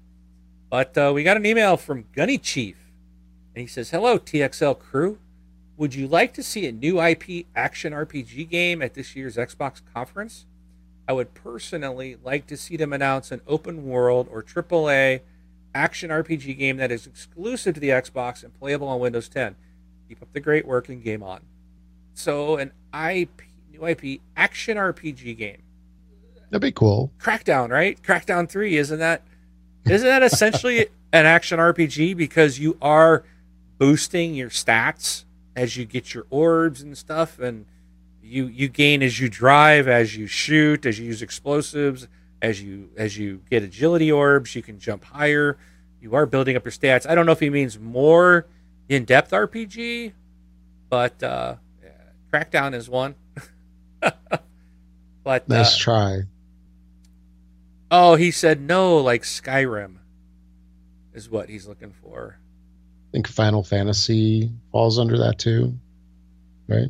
But uh, we got an email from Gunny Chief, and he says, "Hello, TXL crew. Would you like to see a new IP action RPG game at this year's Xbox conference? I would personally like to see them announce an open world or AAA action RPG game that is exclusive to the Xbox and playable on Windows 10. Keep up the great work and game on." So, an IP, new IP action RPG game. That'd be cool. Crackdown, right? Crackdown 3, isn't that isn't that essentially *laughs* an action RPG because you are boosting your stats as you get your orbs and stuff and you you gain as you drive, as you shoot, as you use explosives, as you as you get agility orbs, you can jump higher. You are building up your stats. I don't know if he means more in-depth RPG, but uh, yeah, Crackdown is one. *laughs* But Nice uh, try. oh, he said no, like Skyrim is what he's looking for. I think Final Fantasy falls under that too, right?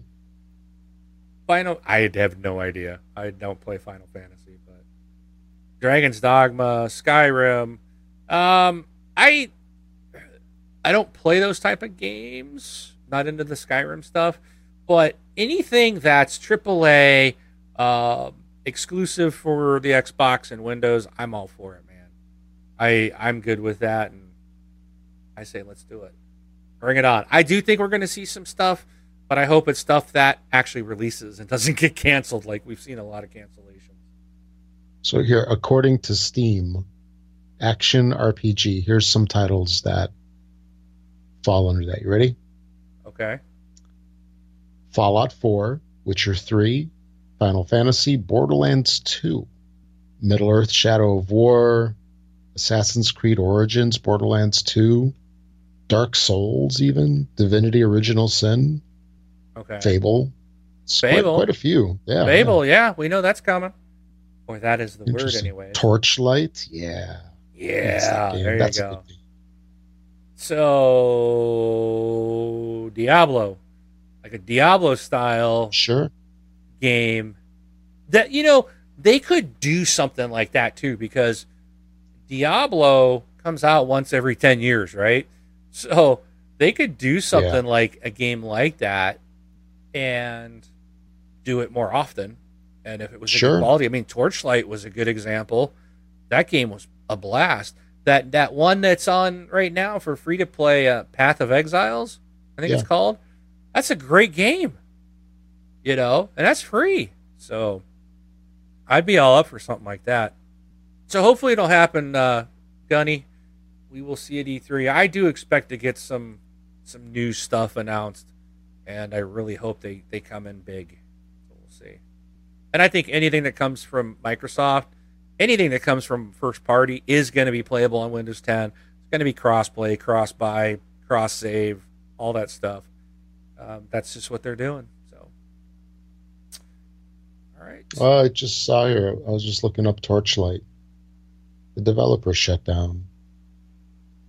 Final, I have no idea. I don't play Final Fantasy, but Dragon's Dogma, Skyrim. Um, I I don't play those type of games. Not into the Skyrim stuff, but anything that's AAA, uh, exclusive for the Xbox and Windows, I'm all for it, man. I I'm good with that, and I say let's do it. Bring it on. I do think we're going to see some stuff but I hope it's stuff that actually releases and *laughs* doesn't get canceled like we've seen a lot of cancellations. So here, according to Steam, action RPG. Here's some titles that fall under that. You ready? Okay. Fallout 4, Witcher 3, Final Fantasy, Borderlands 2, Middle Earth Shadow of War, Assassin's Creed Origins, Borderlands 2, Dark Souls, even Divinity Original Sin, Okay. Fable. It's quite- Fable. Quite, a few. Yeah. Fable, yeah, we know that's coming. Or that is the word anyway. Torchlight. Yeah. Yeah, that there you That's go. So Diablo, like a Diablo style Sure. game that you know they could do something like that too because Diablo comes out once every 10 years, right? So they could do something like a game like that and do it more often. And if it was a Sure. good quality, I mean Torchlight was a good example. That game was a blast. That that one that's on right now for free to play uh, Path of Exiles, I think it's called. That's a great game you know, and that's free. So I'd be all up for something like that. So hopefully it'll happen, uh, Gunny. We will see at E3. I do expect to get some some new stuff announced, and I really hope they they come in big. So we'll see. And I think anything that comes from Microsoft, anything that comes from first party, is going to be playable on Windows 10. It's going to be cross play, cross buy, cross save, all that stuff. Um, that's just what they're doing. So, all right. Oh, I just saw here. I was just looking up Torchlight. The developer shut down.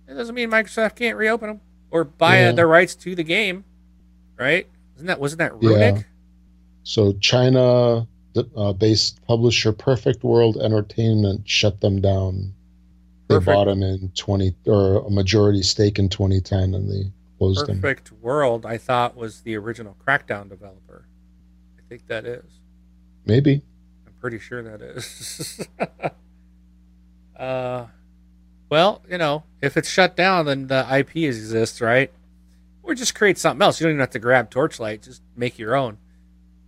It doesn't mean Microsoft can't reopen them or buy Yeah. the rights to the game, right? Isn't that wasn't that Runic? Yeah. So China uh, based publisher Perfect World Entertainment shut them down. They Perfect. bought them in 20 or a majority stake in 2010 and they closed them. Perfect World, I thought was the original Crackdown developer. I think that is. Maybe. I'm pretty sure that is. *laughs* uh, well, you know, if it's shut down, then the IP exists, right? Or just create something else. You don't even have to grab Torchlight. Just make your own.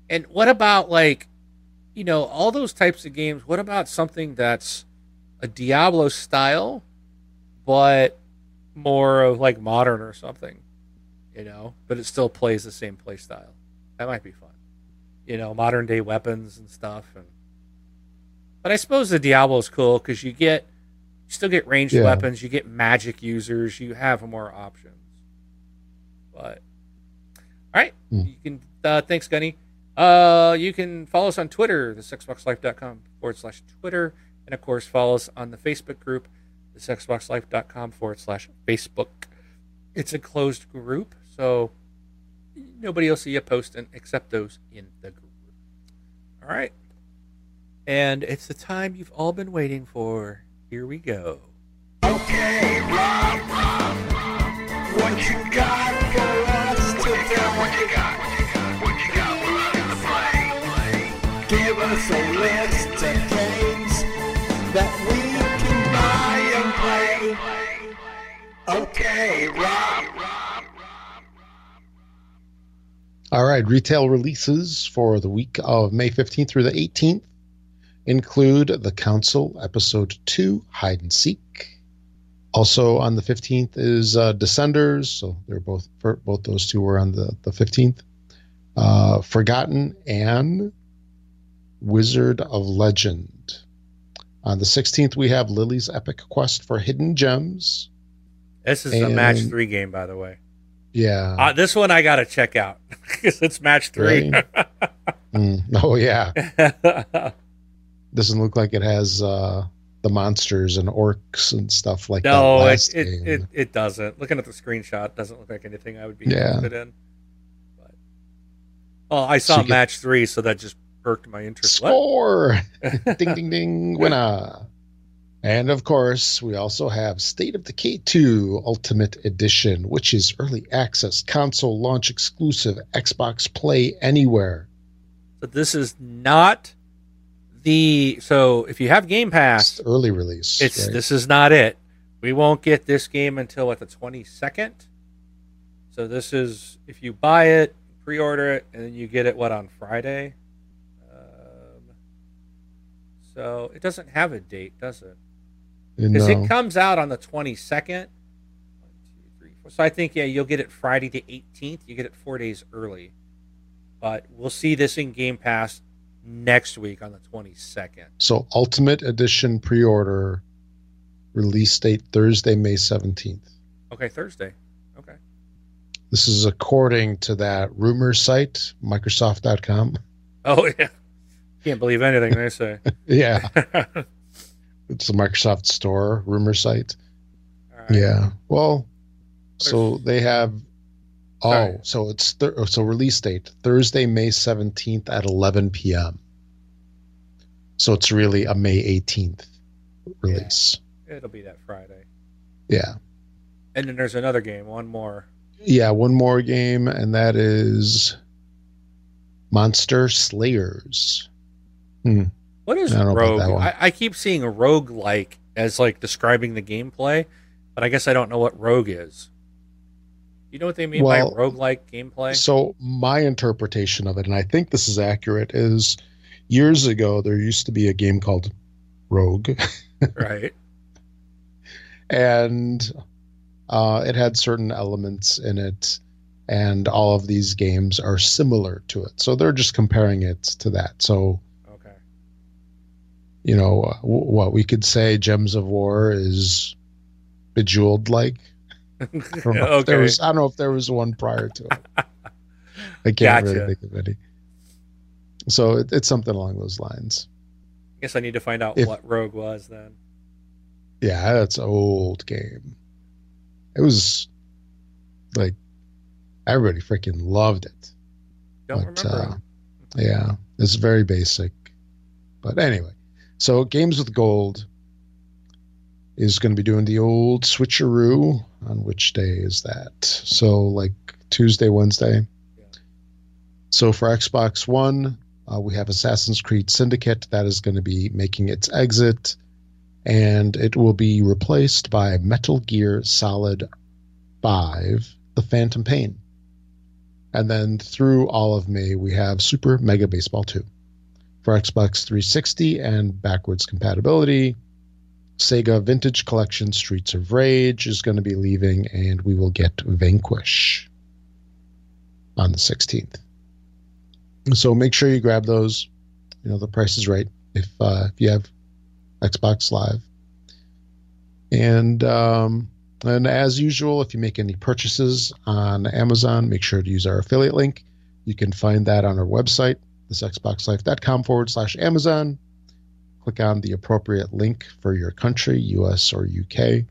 And what about like, you know, all those types of games? What about something that's a Diablo style, but more of like modern or something? You know, but it still plays the same play style. That might be fun you know, modern day weapons and stuff. And but I suppose the Diablo is cool because you get you still get ranged Yeah. weapons, you get magic users, you have more options. But all right, Hmm. you can uh, thanks Gunny. Uh, you can follow us on Twitter, thisxboxlife.com forward slash Twitter, and of course follow us on the Facebook group, thisxboxlife.com forward slash Facebook. It's a closed group, so nobody will see you posting except those in the group. All right. And it's the time you've all been waiting for. Here we go. Okay, Rob, Rob, what you got for us today? What you got? What you got play? Give us a list of games that we can buy and play. Okay, Rob. All right, retail releases for the week of May 15th through the 18th include The Council Episode 2 Hide and Seek. Also on the 15th is uh, Descenders, so they're both for, both those two were on the, the 15th. Uh, Forgotten and Wizard of Legend. On the 16th, we have Lily's Epic Quest for Hidden Gems. This is a match three game, by the way. Yeah. Uh, this one I got to check out *laughs* because it's match three. Really? *laughs* Mm. Oh yeah, doesn't look like it has uh, the monsters and orcs and stuff like no, that. it, it, it it doesn't. Looking at the screenshot, doesn't look like anything I would be Yeah. interested in. But, well, I saw So you get- match three, so that just perked my interest. Score! *laughs* ding ding ding! Winner. And of course, we also have State of Decay 2 Ultimate Edition, which is early access, console launch exclusive, Xbox Play Anywhere. So this is not the. So if you have Game Pass, the early release. it's right? this is not it. We won't get this game until what the twenty second. So this is if you buy it, pre-order it, and then you get it what on Friday. Um, so it doesn't have a date, does it? Because No. it comes out on the 22nd. One, two, three, four. So I think, yeah, you'll get it Friday the 18th. You get it four days early. But we'll see this in Game Pass next week on the 22nd. So Ultimate Edition pre-order release date Thursday, May 17th. Okay, Thursday. Okay. This is according to that rumor site, Microsoft.com. Oh, *laughs* yeah. Can't believe anything they say. *laughs* Yeah, *laughs* it's the Microsoft Store rumor site. Right. Yeah. Well, so they have. Oh, so it's thir- oh, so release date Thursday, May seventeenth at eleven p.m. So it's really a May eighteenth release. It'll be that Friday. Yeah. And then there's another game, one more. yeah. One more game, and that is Monster Slayers. Hmm. What is I don't know about Rogue? I, I keep seeing Rogue like as like describing the gameplay, but I guess I don't know what Rogue is. You know what they mean Well, by rogue like gameplay? So my interpretation of it, and I think this is accurate, is years ago there used to be a game called Rogue. *laughs* right. and uh, it had certain elements in it and all of these games are similar to it so they're just comparing it to that so. You know uh, w- what we could say gems of war is bejeweled like I don't, know if there okay. was, I don't know if there was one prior to it i can't Gotcha. really think of any so it, it's something along those lines i guess I need to find out If- what Rogue was then. Yeah, that's an old game. It was like everybody freaking loved it. Don't But, remember. uh, Yeah, it's very basic. But anyway, so Games with Gold is going to be doing the old switcheroo. On which day is that? So, like Tuesday, Wednesday. So, for Xbox One, uh, we have Assassin's Creed Syndicate that is going to be making its exit, and it will be replaced by Metal Gear Solid 5 The Phantom Pain. And then through all of May, we have Super Mega Baseball 2 for Xbox 360 and backwards compatibility. Sega Vintage Collection Streets of Rage is going to be leaving, and we will get Vanquish on the 16th. So make sure you grab those. You know the price is right if uh, if you have Xbox Live. And um, and as usual, if you make any purchases on Amazon, make sure to use our affiliate link. You can find that on our website, thisxboxlife.com forward slash Amazon. Click on the appropriate link for your country, US or UK.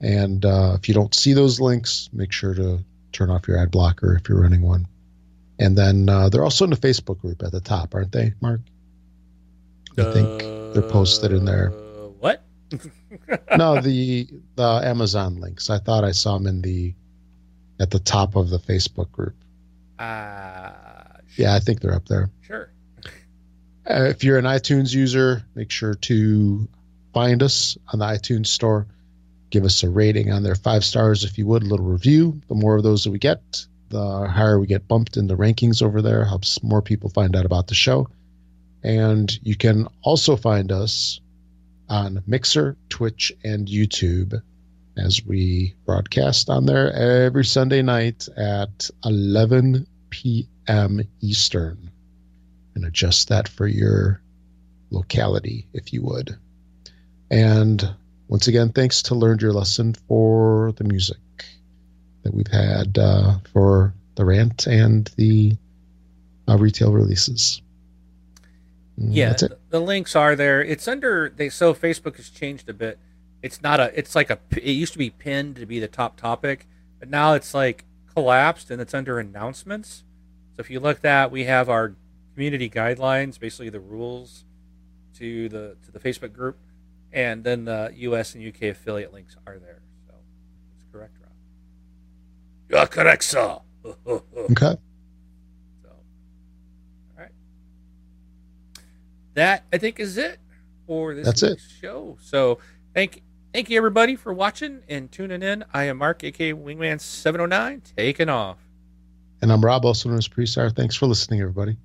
And uh, if you don't see those links, make sure to turn off your ad blocker if you're running one. And then uh, they're also in the Facebook group at the top, aren't they, Mark? I think they're posted in there. Uh, What? *laughs* no, the the Amazon links. I thought I saw them in the at the top of the Facebook group. Uh, Yeah, I think they're up there. Sure. Uh, if you're an iTunes user, make sure to find us on the iTunes store. Give us a rating on there, five stars if you would, a little review. The more of those that we get, the higher we get bumped in the rankings over there. Helps more people find out about the show. And you can also find us on Mixer, Twitch, and YouTube as we broadcast on there every Sunday night at 11 p.m. Eastern and adjust that for your locality, if you would. And once again, thanks to Learned Your Lesson for the music that we've had uh, for the rant and the uh, retail releases. Mm, Yeah, That's it. the, the links are there. It's under they so Facebook has changed a bit. It's not a it's like a it used to be pinned to be the top topic, but now it's like collapsed and it's under announcements. So if you look at that, we have our community guidelines, basically the rules to the to the Facebook group, and then the US and UK affiliate links are there. So it's correct, Rob. You're correct, sir. *laughs* Okay. So, all right. That I think is it for this That's it. show. So thank thank you everybody for watching and tuning in. I am Mark, aka Wingman seven oh nine, taking off. And I'm Rob, also known as Prestar. Thanks for listening, everybody.